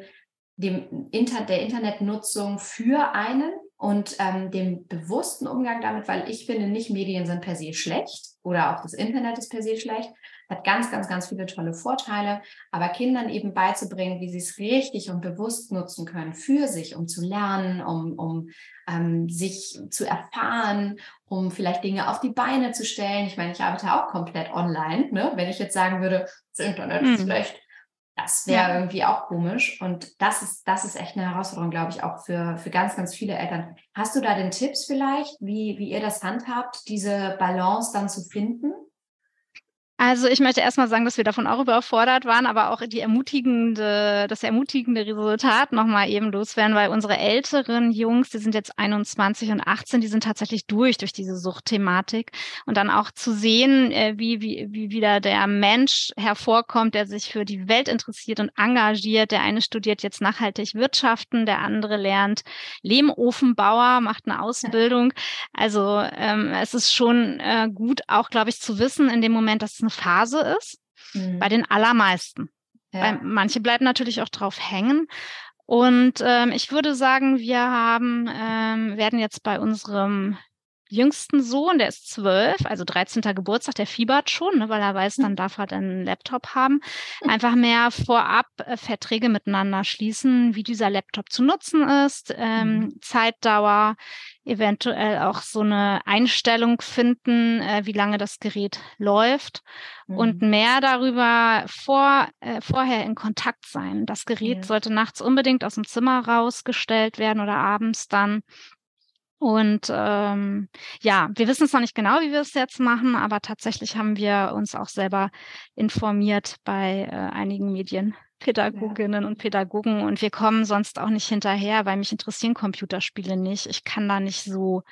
Speaker 1: dem Inter der Internetnutzung für einen und ähm, dem bewussten Umgang damit, weil ich finde, nicht Medien sind per se schlecht oder auch das Internet ist per se schlecht, hat ganz, ganz, ganz viele tolle Vorteile, aber Kindern eben beizubringen, wie sie es richtig und bewusst nutzen können für sich, um zu lernen, um, um ähm, sich zu erfahren um vielleicht Dinge auf die Beine zu stellen. Ich meine, ich arbeite auch komplett online. Ne? Wenn ich jetzt sagen würde, das Internet mhm. ist schlecht, das wäre ja. irgendwie auch komisch. Und das ist, das ist echt eine Herausforderung, glaube ich, auch für, für ganz, ganz viele Eltern. Hast du da den Tipps vielleicht, wie, wie ihr das handhabt, diese Balance dann zu finden?
Speaker 2: Also ich möchte erstmal sagen, dass wir davon auch überfordert waren, aber auch die ermutigende, das ermutigende Resultat nochmal eben loswerden, weil unsere älteren Jungs, die sind jetzt 21 und 18, die sind tatsächlich durch, durch diese Suchtthematik. Und dann auch zu sehen, äh, wie, wie, wie wieder der Mensch hervorkommt, der sich für die Welt interessiert und engagiert. Der eine studiert jetzt nachhaltig Wirtschaften, der andere lernt Lehmofenbauer, macht eine Ausbildung. Also ähm, es ist schon äh, gut, auch, glaube ich, zu wissen in dem Moment, dass es eine Phase ist, mhm. bei den allermeisten. Ja. Weil manche bleiben natürlich auch drauf hängen. Und ähm, ich würde sagen, wir haben, ähm, werden jetzt bei unserem jüngsten Sohn, der ist zwölf, also 13. Geburtstag, der fiebert schon, ne, weil er weiß, dann mhm. darf er dann einen Laptop haben. Einfach mehr vorab äh, Verträge miteinander schließen, wie dieser Laptop zu nutzen ist, ähm, mhm. Zeitdauer, eventuell auch so eine Einstellung finden, äh, wie lange das Gerät läuft mhm. und mehr darüber vor, äh, vorher in Kontakt sein. Das Gerät ja. sollte nachts unbedingt aus dem Zimmer rausgestellt werden oder abends dann und ähm, ja, wir wissen es noch nicht genau, wie wir es jetzt machen, aber tatsächlich haben wir uns auch selber informiert bei äh, einigen Medienpädagoginnen ja. und Pädagogen und wir kommen sonst auch nicht hinterher, weil mich interessieren Computerspiele nicht. Ich kann da nicht so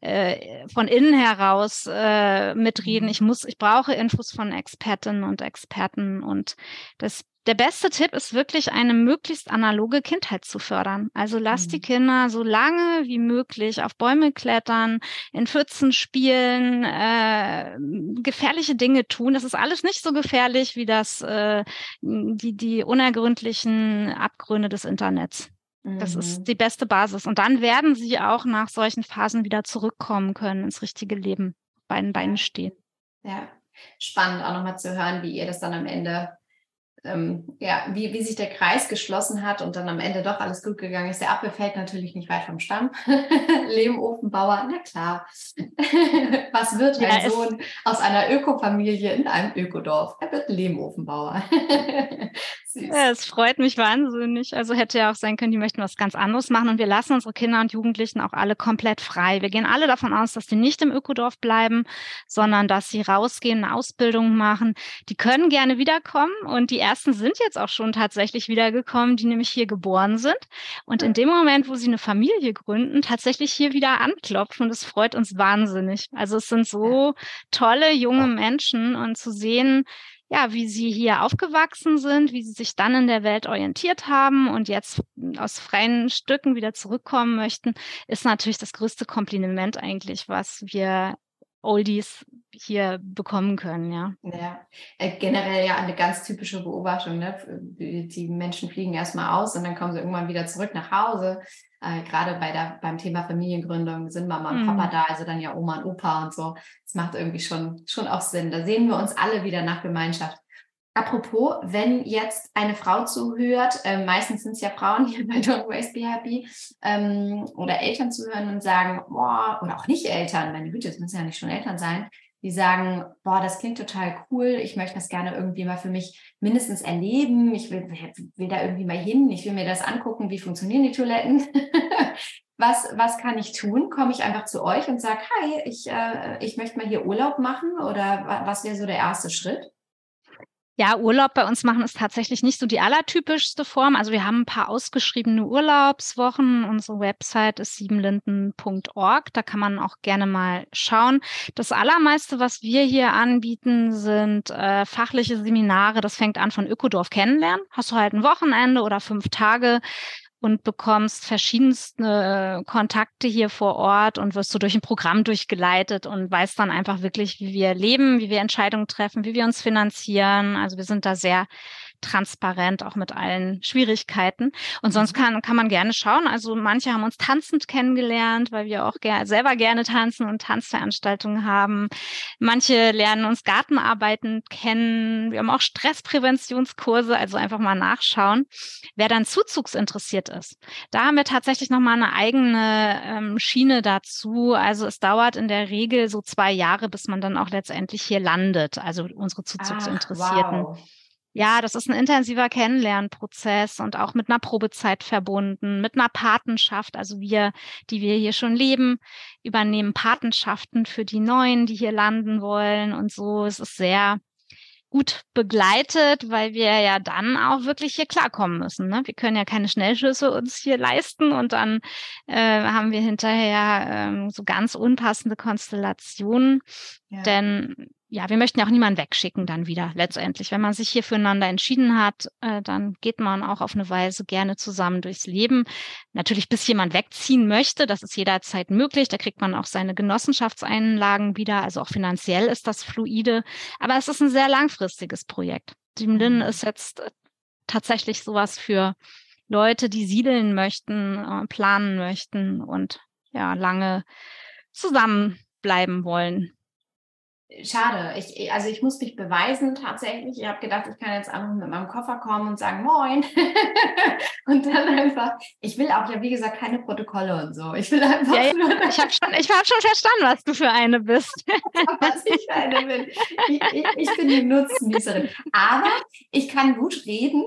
Speaker 2: äh, von innen heraus äh, mitreden. Mhm. Ich muss, ich brauche Infos von Expertinnen und Experten und das der beste Tipp ist wirklich, eine möglichst analoge Kindheit zu fördern. Also lass mhm. die Kinder so lange wie möglich auf Bäume klettern, in Pfützen spielen, äh, gefährliche Dinge tun. Das ist alles nicht so gefährlich wie das, äh, die, die unergründlichen Abgründe des Internets. Das ist mhm. die beste Basis. Und dann werden sie auch nach solchen Phasen wieder zurückkommen können ins richtige Leben, bei den Beinen stehen.
Speaker 1: Ja, spannend auch nochmal zu hören, wie ihr das dann am Ende ähm, ja, wie, wie sich der Kreis geschlossen hat und dann am Ende doch alles gut gegangen ist. Der Apfel fällt natürlich nicht weit vom Stamm. [laughs] Lehmofenbauer, na klar. [laughs] Was wird ja, ein Sohn aus einer Ökofamilie in einem Ökodorf? Er wird Lehmofenbauer. [laughs]
Speaker 2: ja, es freut mich wahnsinnig. Also hätte ja auch sein können, die möchten was ganz anderes machen und wir lassen unsere Kinder und Jugendlichen auch alle komplett frei. Wir gehen alle davon aus, dass die nicht im Ökodorf bleiben, sondern dass sie rausgehen, eine Ausbildung machen. Die können gerne wiederkommen und die ersten sind jetzt auch schon tatsächlich wiedergekommen, die nämlich hier geboren sind und in dem Moment, wo sie eine Familie gründen, tatsächlich hier wieder anklopfen. Das freut uns wahnsinnig. Also es sind so tolle junge Menschen und zu sehen, ja, wie sie hier aufgewachsen sind, wie sie sich dann in der Welt orientiert haben und jetzt aus freien Stücken wieder zurückkommen möchten, ist natürlich das größte Kompliment eigentlich, was wir Oldies hier bekommen können, ja.
Speaker 1: Ja, äh, generell ja eine ganz typische Beobachtung. Ne? Die Menschen fliegen erstmal aus und dann kommen sie irgendwann wieder zurück nach Hause. Äh, Gerade bei der, beim Thema Familiengründung sind Mama und Papa mhm. da, also dann ja Oma und Opa und so. Das macht irgendwie schon, schon auch Sinn. Da sehen wir uns alle wieder nach Gemeinschaft. Apropos, wenn jetzt eine Frau zuhört, äh, meistens sind es ja Frauen hier [laughs] bei Don't Waste Be Happy, ähm, oder Eltern zuhören und sagen, boah, oder auch nicht Eltern, meine Güte, es müssen ja nicht schon Eltern sein, die sagen, boah, das klingt total cool, ich möchte das gerne irgendwie mal für mich mindestens erleben, ich will, will da irgendwie mal hin, ich will mir das angucken, wie funktionieren die Toiletten. [laughs] was, was kann ich tun? Komme ich einfach zu euch und sage, hi, ich, äh, ich möchte mal hier Urlaub machen oder was wäre so der erste Schritt?
Speaker 2: Ja, Urlaub bei uns machen ist tatsächlich nicht so die allertypischste Form. Also wir haben ein paar ausgeschriebene Urlaubswochen. Unsere Website ist siebenlinden.org. Da kann man auch gerne mal schauen. Das allermeiste, was wir hier anbieten, sind äh, fachliche Seminare. Das fängt an von Ökodorf kennenlernen. Hast du halt ein Wochenende oder fünf Tage und bekommst verschiedenste Kontakte hier vor Ort und wirst so durch ein Programm durchgeleitet und weißt dann einfach wirklich, wie wir leben, wie wir Entscheidungen treffen, wie wir uns finanzieren. Also wir sind da sehr transparent, auch mit allen Schwierigkeiten. Und sonst mhm. kann, kann man gerne schauen. Also manche haben uns tanzend kennengelernt, weil wir auch ger selber gerne tanzen und Tanzveranstaltungen haben. Manche lernen uns Gartenarbeiten kennen. Wir haben auch Stresspräventionskurse, also einfach mal nachschauen. Wer dann zuzugsinteressiert ist, da haben wir tatsächlich nochmal eine eigene ähm, Schiene dazu. Also es dauert in der Regel so zwei Jahre, bis man dann auch letztendlich hier landet. Also unsere Zuzugsinteressierten. Ach, wow. Ja, das ist ein intensiver Kennenlernprozess und auch mit einer Probezeit verbunden, mit einer Patenschaft. Also wir, die wir hier schon leben, übernehmen Patenschaften für die Neuen, die hier landen wollen und so. Es ist sehr gut begleitet, weil wir ja dann auch wirklich hier klarkommen müssen. Ne? Wir können ja keine Schnellschüsse uns hier leisten und dann äh, haben wir hinterher ähm, so ganz unpassende Konstellationen. Ja. Denn ja, wir möchten ja auch niemanden wegschicken dann wieder letztendlich. Wenn man sich hier füreinander entschieden hat, äh, dann geht man auch auf eine Weise gerne zusammen durchs Leben. Natürlich, bis jemand wegziehen möchte, das ist jederzeit möglich. Da kriegt man auch seine Genossenschaftseinlagen wieder. Also auch finanziell ist das fluide. Aber es ist ein sehr langfristiges Projekt. Siebenlin mhm. ist jetzt äh, tatsächlich sowas für Leute, die siedeln möchten, äh, planen möchten und ja, lange zusammenbleiben wollen
Speaker 1: schade. Ich, also ich muss mich beweisen tatsächlich. Ich habe gedacht, ich kann jetzt einfach mit meinem Koffer kommen und sagen Moin. [laughs] und dann einfach, ich will auch ja, wie gesagt, keine Protokolle und so. Ich will einfach ja,
Speaker 2: nur. Ich habe schon, ich hab schon verstanden, was du für eine bist. [laughs]
Speaker 1: was ich für eine bin. Ich, ich, ich bin die Nutznießerin. Aber ich kann gut reden.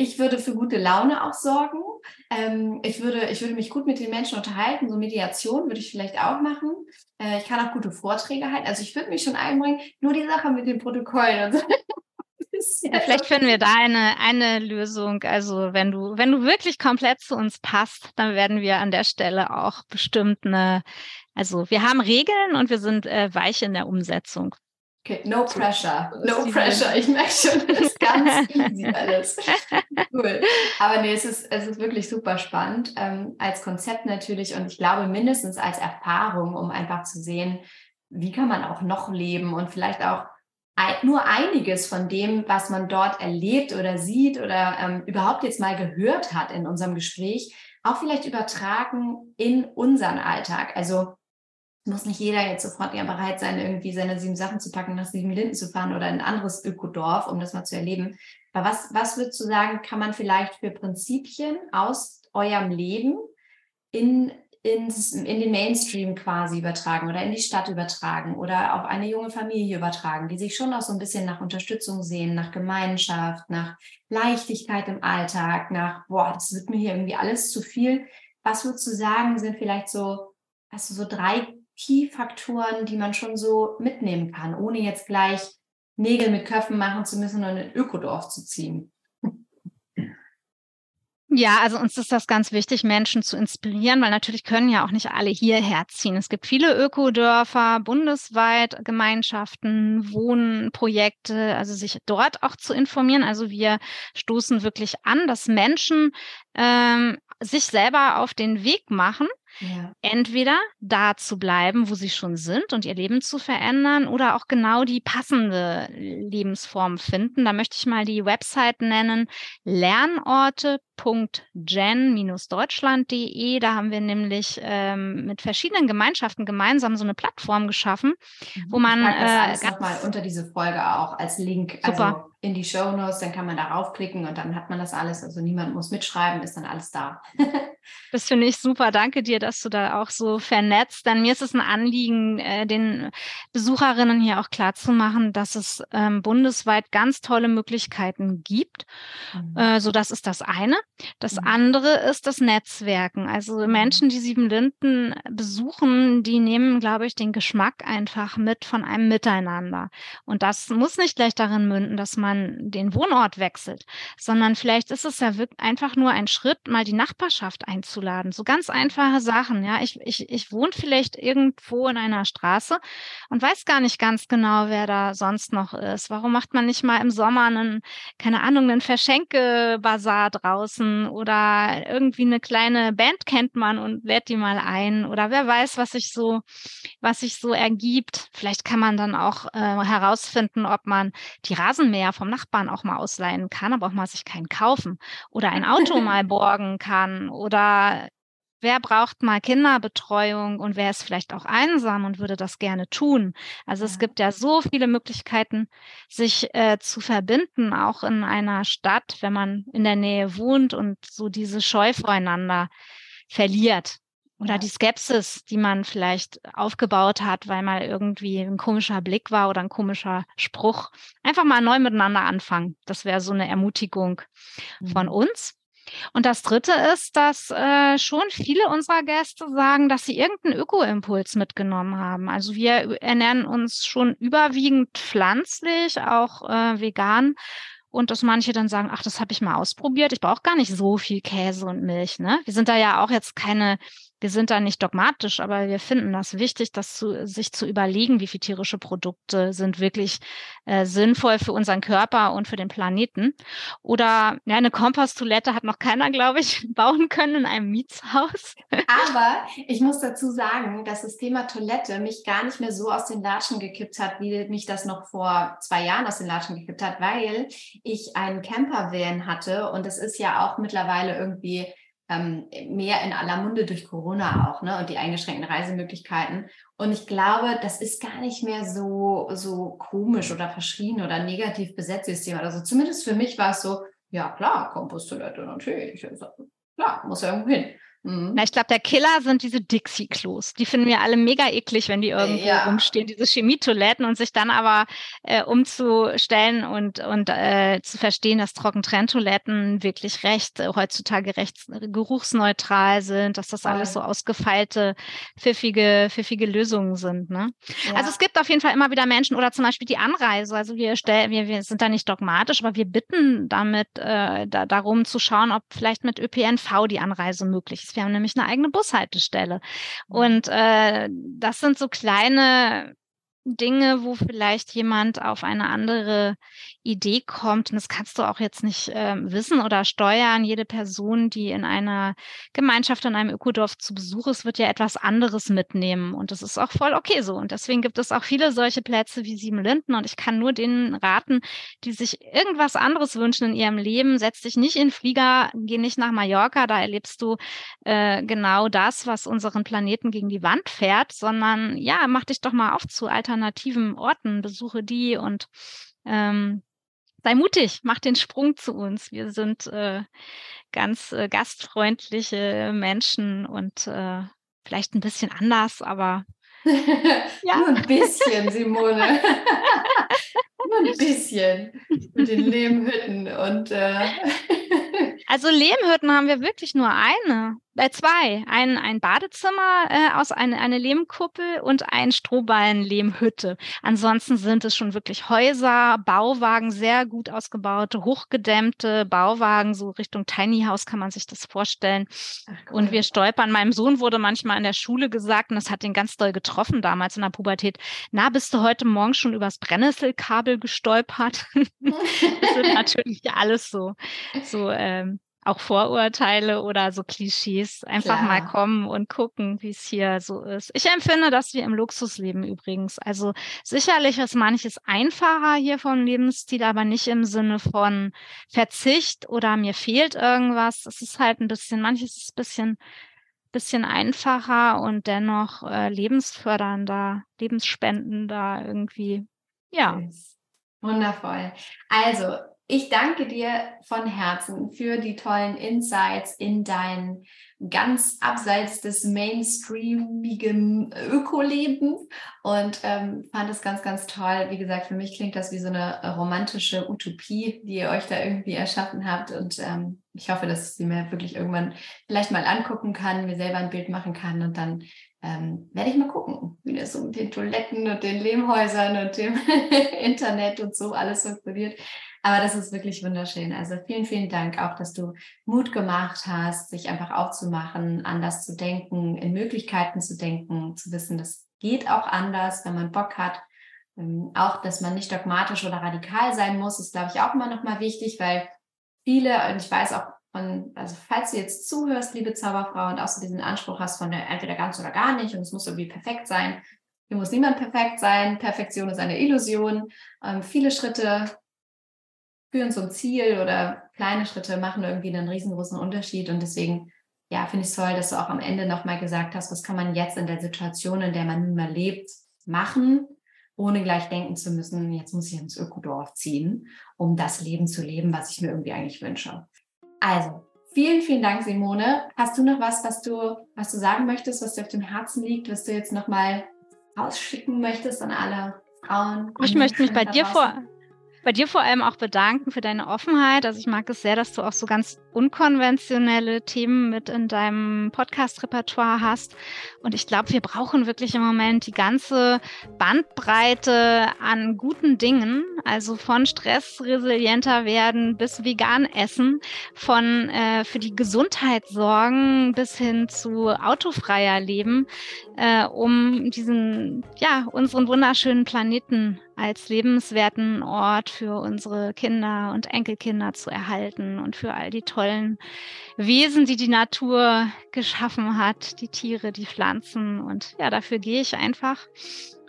Speaker 1: Ich würde für gute Laune auch sorgen. Ähm, ich, würde, ich würde mich gut mit den Menschen unterhalten. So Mediation würde ich vielleicht auch machen. Äh, ich kann auch gute Vorträge halten. Also ich würde mich schon einbringen. Nur die Sache mit den Protokollen und so. [laughs]
Speaker 2: Ja, vielleicht finden wir da eine, eine Lösung. Also wenn du, wenn du wirklich komplett zu uns passt, dann werden wir an der Stelle auch bestimmt eine, also wir haben Regeln und wir sind äh, weich in der Umsetzung.
Speaker 1: Okay, no pressure. No [laughs] pressure. Ich merke schon, das ist ganz [laughs] easy alles. Cool. Aber nee, es ist, es ist wirklich super spannend. Ähm, als Konzept natürlich und ich glaube mindestens als Erfahrung, um einfach zu sehen, wie kann man auch noch leben und vielleicht auch nur einiges von dem, was man dort erlebt oder sieht oder ähm, überhaupt jetzt mal gehört hat in unserem Gespräch, auch vielleicht übertragen in unseren Alltag. Also muss nicht jeder jetzt sofort ja bereit sein, irgendwie seine sieben Sachen zu packen, nach sieben Linden zu fahren oder in ein anderes Ökodorf, um das mal zu erleben. Aber was, was würdest du sagen, kann man vielleicht für Prinzipien aus eurem Leben in, ins, in den Mainstream quasi übertragen oder in die Stadt übertragen oder auf eine junge Familie übertragen, die sich schon auch so ein bisschen nach Unterstützung sehen, nach Gemeinschaft, nach Leichtigkeit im Alltag, nach, boah, das wird mir hier irgendwie alles zu viel. Was würdest du sagen, sind vielleicht so, hast du so drei Key-Faktoren, die man schon so mitnehmen kann, ohne jetzt gleich Nägel mit Köpfen machen zu müssen und ein Ökodorf zu ziehen.
Speaker 2: Ja, also uns ist das ganz wichtig, Menschen zu inspirieren, weil natürlich können ja auch nicht alle hierher ziehen. Es gibt viele Ökodörfer, bundesweit Gemeinschaften, Wohnprojekte, also sich dort auch zu informieren. Also wir stoßen wirklich an, dass Menschen ähm, sich selber auf den Weg machen ja. Entweder da zu bleiben, wo sie schon sind und ihr Leben zu verändern oder auch genau die passende Lebensform finden. Da möchte ich mal die Website nennen, lernorte.gen-deutschland.de. Da haben wir nämlich ähm, mit verschiedenen Gemeinschaften gemeinsam so eine Plattform geschaffen, wo mhm. man... Ich
Speaker 1: das äh, alles nochmal unter diese Folge auch als Link. Super. Also in die Show Notes, dann kann man darauf klicken und dann hat man das alles. Also niemand muss mitschreiben, ist dann alles da. [laughs]
Speaker 2: das finde ich super. Danke dir, dass du da auch so vernetzt. Denn mir ist es ein Anliegen, äh, den Besucherinnen hier auch klarzumachen, dass es ähm, bundesweit ganz tolle Möglichkeiten gibt. Mhm. Äh, so, das ist das eine. Das mhm. andere ist das Netzwerken. Also mhm. Menschen, die Sieben Linden besuchen, die nehmen, glaube ich, den Geschmack einfach mit von einem Miteinander. Und das muss nicht gleich darin münden, dass man den Wohnort wechselt, sondern vielleicht ist es ja wirklich einfach nur ein Schritt, mal die Nachbarschaft einzuladen. So ganz einfache Sachen. Ja, ich, ich, ich wohne vielleicht irgendwo in einer Straße und weiß gar nicht ganz genau, wer da sonst noch ist. Warum macht man nicht mal im Sommer einen, keine Ahnung, einen Verschenke-Bazar draußen? Tanzen oder irgendwie eine kleine Band kennt man und lädt die mal ein oder wer weiß, was sich so, was sich so ergibt. Vielleicht kann man dann auch äh, herausfinden, ob man die Rasenmäher vom Nachbarn auch mal ausleihen kann, aber auch mal sich keinen kaufen oder ein Auto [laughs] mal borgen kann oder wer braucht mal Kinderbetreuung und wer ist vielleicht auch einsam und würde das gerne tun. Also es gibt ja so viele Möglichkeiten, sich äh, zu verbinden, auch in einer Stadt, wenn man in der Nähe wohnt und so diese Scheu voreinander verliert. Oder ja. die Skepsis, die man vielleicht aufgebaut hat, weil mal irgendwie ein komischer Blick war oder ein komischer Spruch. Einfach mal neu miteinander anfangen. Das wäre so eine Ermutigung mhm. von uns. Und das Dritte ist, dass äh, schon viele unserer Gäste sagen, dass sie irgendeinen Öko-Impuls mitgenommen haben. Also wir ernähren uns schon überwiegend pflanzlich, auch äh, vegan. Und dass manche dann sagen, ach, das habe ich mal ausprobiert. Ich brauche gar nicht so viel Käse und Milch. Ne? Wir sind da ja auch jetzt keine wir sind da nicht dogmatisch, aber wir finden das wichtig, das zu, sich zu überlegen, wie viele tierische Produkte sind wirklich äh, sinnvoll für unseren Körper und für den Planeten. Oder ja, eine Komposttoilette hat noch keiner, glaube ich, [laughs] bauen können in einem Mietshaus.
Speaker 1: Aber [laughs] ich muss dazu sagen, dass das Thema Toilette mich gar nicht mehr so aus den Latschen gekippt hat, wie mich das noch vor zwei Jahren aus den Latschen gekippt hat, weil ich einen Campervan hatte und es ist ja auch mittlerweile irgendwie ähm, mehr in aller Munde durch Corona auch, ne? Und die eingeschränkten Reisemöglichkeiten. Und ich glaube, das ist gar nicht mehr so, so komisch oder verschrien oder negativ besetztes Thema. Also zumindest für mich war es so, ja klar, Komposttoilette natürlich. Klar, muss ja irgendwo hin.
Speaker 2: Mhm. Na, ich glaube, der Killer sind diese Dixie-Klos. Die finden wir alle mega eklig, wenn die irgendwo ja. rumstehen, diese Chemietoiletten und sich dann aber äh, umzustellen und, und äh, zu verstehen, dass Trockentrenntoiletten wirklich recht, äh, heutzutage recht geruchsneutral sind, dass das Voll. alles so ausgefeilte, pfiffige, pfiffige Lösungen sind. Ne? Ja. Also es gibt auf jeden Fall immer wieder Menschen oder zum Beispiel die Anreise. Also wir stellen, wir, wir sind da nicht dogmatisch, aber wir bitten damit äh, da, darum zu schauen, ob vielleicht mit ÖPNV die Anreise möglich ist Wir haben nämlich eine eigene Bushaltestelle. Mhm. Und äh, das sind so kleine Dinge, wo vielleicht jemand auf eine andere Idee kommt. Und das kannst du auch jetzt nicht äh, wissen oder steuern. Jede Person, die in einer Gemeinschaft, in einem Ökodorf zu Besuch ist, wird ja etwas anderes mitnehmen. Und das ist auch voll okay so. Und deswegen gibt es auch viele solche Plätze wie Sieben Linden. Und ich kann nur denen raten, die sich irgendwas anderes wünschen in ihrem Leben. Setz dich nicht in Flieger, geh nicht nach Mallorca. Da erlebst du äh, genau das, was unseren Planeten gegen die Wand fährt, sondern ja, mach dich doch mal auf zu alternativen alternativen Orten, besuche die und ähm, sei mutig, mach den Sprung zu uns. Wir sind äh, ganz äh, gastfreundliche Menschen und äh, vielleicht ein bisschen anders, aber [laughs]
Speaker 1: ja. Nur ein bisschen, Simone. [laughs] [laughs] Nur ein bisschen mit den Lehmhütten und äh [laughs]
Speaker 2: also Lehmhütten haben wir wirklich nur eine äh, zwei. Ein, ein Badezimmer äh, aus eine, eine Lehmkuppel und ein Strohballen-Lehmhütte. Ansonsten sind es schon wirklich Häuser, Bauwagen, sehr gut ausgebaute, hochgedämmte Bauwagen, so Richtung Tiny House kann man sich das vorstellen. Ach, cool. Und wir stolpern. Meinem Sohn wurde manchmal in der Schule gesagt, und das hat ihn ganz doll getroffen damals in der Pubertät, na, bist du heute Morgen schon übers Brennnesselkabel gestolpert? [laughs] das sind natürlich alles so, so ähm, auch Vorurteile oder so Klischees einfach Klar. mal kommen und gucken, wie es hier so ist. Ich empfinde, dass wir im Luxus leben übrigens. Also sicherlich ist manches einfacher hier vom Lebensstil, aber nicht im Sinne von Verzicht oder mir fehlt irgendwas. Es ist halt ein bisschen, manches ist ein bisschen, bisschen einfacher und dennoch äh, lebensfördernder, lebensspendender irgendwie. Ja.
Speaker 1: Wundervoll. Also ich danke dir von Herzen für die tollen Insights in dein ganz abseits des mainstreamigen Ökoleben und ähm, fand es ganz, ganz toll. Wie gesagt, für mich klingt das wie so eine romantische Utopie, die ihr euch da irgendwie erschaffen habt. Und ähm, ich hoffe, dass ich sie mir wirklich irgendwann vielleicht mal angucken kann, mir selber ein Bild machen kann und dann ähm, werde ich mal gucken, wie das mit den Toiletten und den Lehmhäusern und dem [laughs] Internet und so alles funktioniert. Aber das ist wirklich wunderschön. Also vielen, vielen Dank auch, dass du Mut gemacht hast, sich einfach aufzumachen, anders zu denken, in Möglichkeiten zu denken, zu wissen, das geht auch anders, wenn man Bock hat. Ähm, auch, dass man nicht dogmatisch oder radikal sein muss, ist, glaube ich, auch immer noch mal wichtig, weil viele, und ich weiß auch von, also falls du jetzt zuhörst, liebe Zauberfrau, und auch so diesen Anspruch hast von der entweder ganz oder gar nicht und es muss irgendwie perfekt sein, hier muss niemand perfekt sein. Perfektion ist eine Illusion. Ähm, viele Schritte führen zum Ziel oder kleine Schritte machen irgendwie einen riesengroßen Unterschied. Und deswegen, ja, finde ich es toll, dass du auch am Ende nochmal gesagt hast, was kann man jetzt in der Situation, in der man nun mal lebt, machen, ohne gleich denken zu müssen, jetzt muss ich ins Ökodorf ziehen, um das Leben zu leben, was ich mir irgendwie eigentlich wünsche. Also, vielen, vielen Dank, Simone. Hast du noch was, was du, was du sagen möchtest, was dir auf dem Herzen liegt, was du jetzt nochmal rausschicken möchtest an alle Frauen?
Speaker 2: Ich möchte mich bei dir vor, bei dir vor allem auch bedanken für deine Offenheit. Also ich mag es sehr, dass du auch so ganz unkonventionelle Themen mit in deinem Podcast-Repertoire hast. Und ich glaube, wir brauchen wirklich im Moment die ganze Bandbreite an guten Dingen. Also von stressresilienter werden bis vegan essen, von äh, für die Gesundheit sorgen bis hin zu autofreier Leben, äh, um diesen, ja, unseren wunderschönen Planeten als lebenswerten Ort für unsere Kinder und Enkelkinder zu erhalten und für all die tollen Wesen, die die Natur geschaffen hat, die Tiere, die Pflanzen. Und ja, dafür gehe ich einfach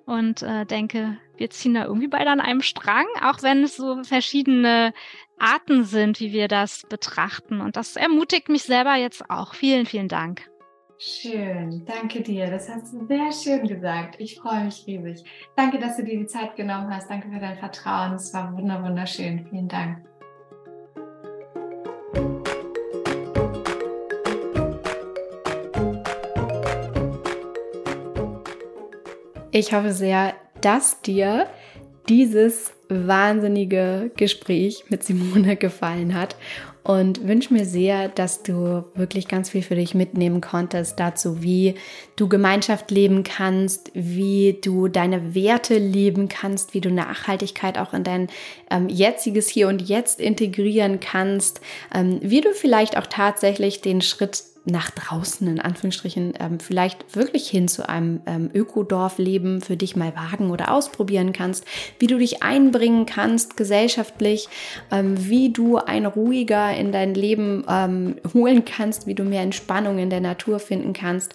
Speaker 2: und äh, denke, wir ziehen da irgendwie beide an einem Strang, auch wenn es so verschiedene Arten sind, wie wir das betrachten. Und das ermutigt mich selber jetzt auch. Vielen, vielen Dank.
Speaker 1: Schön, danke dir. Das hast du sehr schön gesagt. Ich freue mich riesig. Danke, dass du dir die Zeit genommen hast. Danke für dein Vertrauen. Es war wunderschön. Vielen Dank. Ich hoffe sehr, dass dir dieses wahnsinnige Gespräch mit Simone gefallen hat und wünsche mir sehr, dass du wirklich ganz viel für dich mitnehmen konntest dazu, wie du Gemeinschaft leben kannst, wie du deine Werte leben kannst, wie du Nachhaltigkeit auch in dein ähm, jetziges Hier und Jetzt integrieren kannst, ähm, wie du vielleicht auch tatsächlich den Schritt nach draußen, in Anführungsstrichen, ähm, vielleicht wirklich hin zu einem ähm, Ökodorfleben für dich mal wagen oder ausprobieren kannst, wie du dich einbringen kannst gesellschaftlich, ähm, wie du ein ruhiger in dein Leben ähm, [laughs] holen kannst, wie du mehr Entspannung in der Natur finden kannst.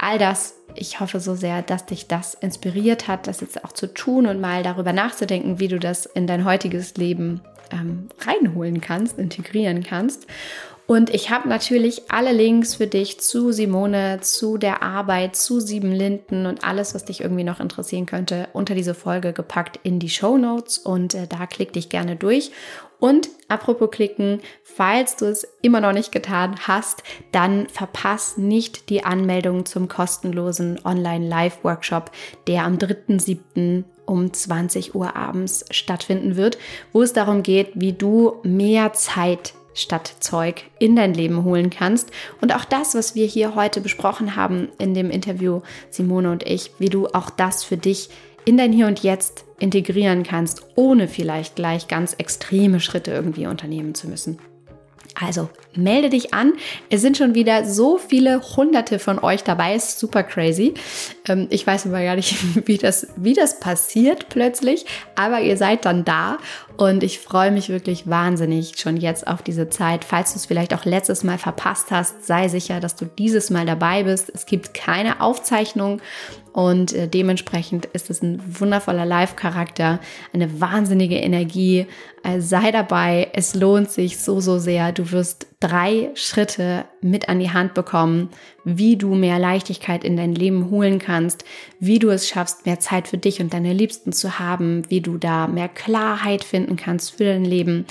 Speaker 1: All das, ich hoffe so sehr, dass dich das inspiriert hat, das jetzt auch zu tun und mal darüber nachzudenken, wie du das in dein heutiges Leben ähm, reinholen kannst, integrieren kannst. Und ich habe natürlich alle Links für dich zu Simone, zu der Arbeit, zu Sieben Linden und alles, was dich irgendwie noch interessieren könnte, unter diese Folge gepackt in die Show Notes und äh, da klick dich gerne durch. Und apropos klicken, falls du es immer noch nicht getan hast, dann verpass nicht die Anmeldung zum kostenlosen Online-Live-Workshop, der am 3.7 um 20 Uhr abends stattfinden wird, wo es darum geht, wie du mehr Zeit statt Zeug in dein Leben holen kannst. Und auch das, was wir hier heute besprochen haben in dem Interview, Simone und ich, wie du auch das für dich in dein Hier und Jetzt integrieren kannst, ohne vielleicht gleich ganz extreme Schritte irgendwie unternehmen zu müssen. Also melde dich an. Es sind schon wieder so viele Hunderte von euch dabei. Ist super crazy. Ähm, ich weiß aber gar nicht, [laughs] wie das, wie das passiert plötzlich. Aber ihr seid dann da und ich freue mich wirklich wahnsinnig schon jetzt auf diese Zeit. Falls du es vielleicht auch letztes Mal verpasst hast, sei sicher, dass du dieses Mal dabei bist. Es gibt keine Aufzeichnung und äh, dementsprechend ist es ein wundervoller Live-Charakter, eine wahnsinnige Energie. Äh, sei dabei, es lohnt sich so, so sehr. Du wirst drei Schritte mit an die Hand bekommen, wie du mehr Leichtigkeit in dein Leben holen kannst, wie du es schaffst, mehr Zeit für dich und deine Liebsten zu haben, wie du da mehr Klarheit finden kannst für dein Leben,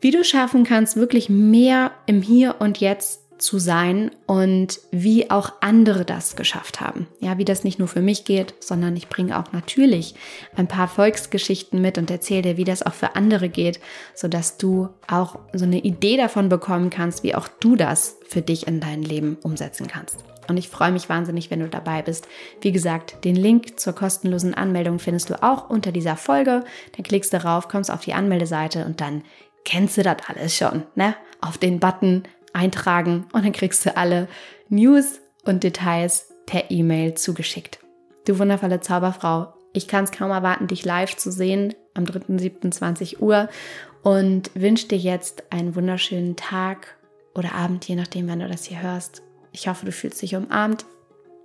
Speaker 1: wie du schaffen kannst, wirklich mehr im Hier und Jetzt zu sein und wie auch andere das geschafft haben. Ja, wie das nicht nur für mich geht, sondern ich bringe auch natürlich ein paar Volksgeschichten mit und erzähle dir, wie das auch für andere geht, sodass du auch so eine Idee davon bekommen kannst, wie auch du das für dich in dein Leben umsetzen kannst. Und ich freue mich wahnsinnig, wenn du dabei bist. Wie gesagt, den Link zur kostenlosen Anmeldung findest du auch unter dieser Folge. Dann klickst du drauf, kommst auf die Anmeldeseite und dann kennst du das alles schon. Ne? Auf den Button eintragen und dann kriegst du alle News und Details per E-Mail zugeschickt. Du wundervolle Zauberfrau, ich kann es kaum erwarten, dich live zu sehen am 3.7.20 Uhr und wünsche dir jetzt einen wunderschönen Tag oder Abend, je nachdem, wann du das hier hörst. Ich hoffe, du fühlst dich umarmt.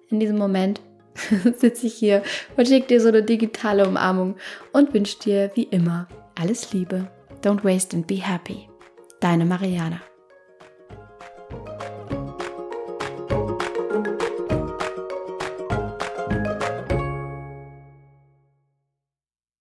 Speaker 1: In diesem Moment [laughs] sitze ich hier und schicke dir so eine digitale Umarmung und wünsche dir wie immer alles Liebe. Don't waste and be happy. Deine Mariana.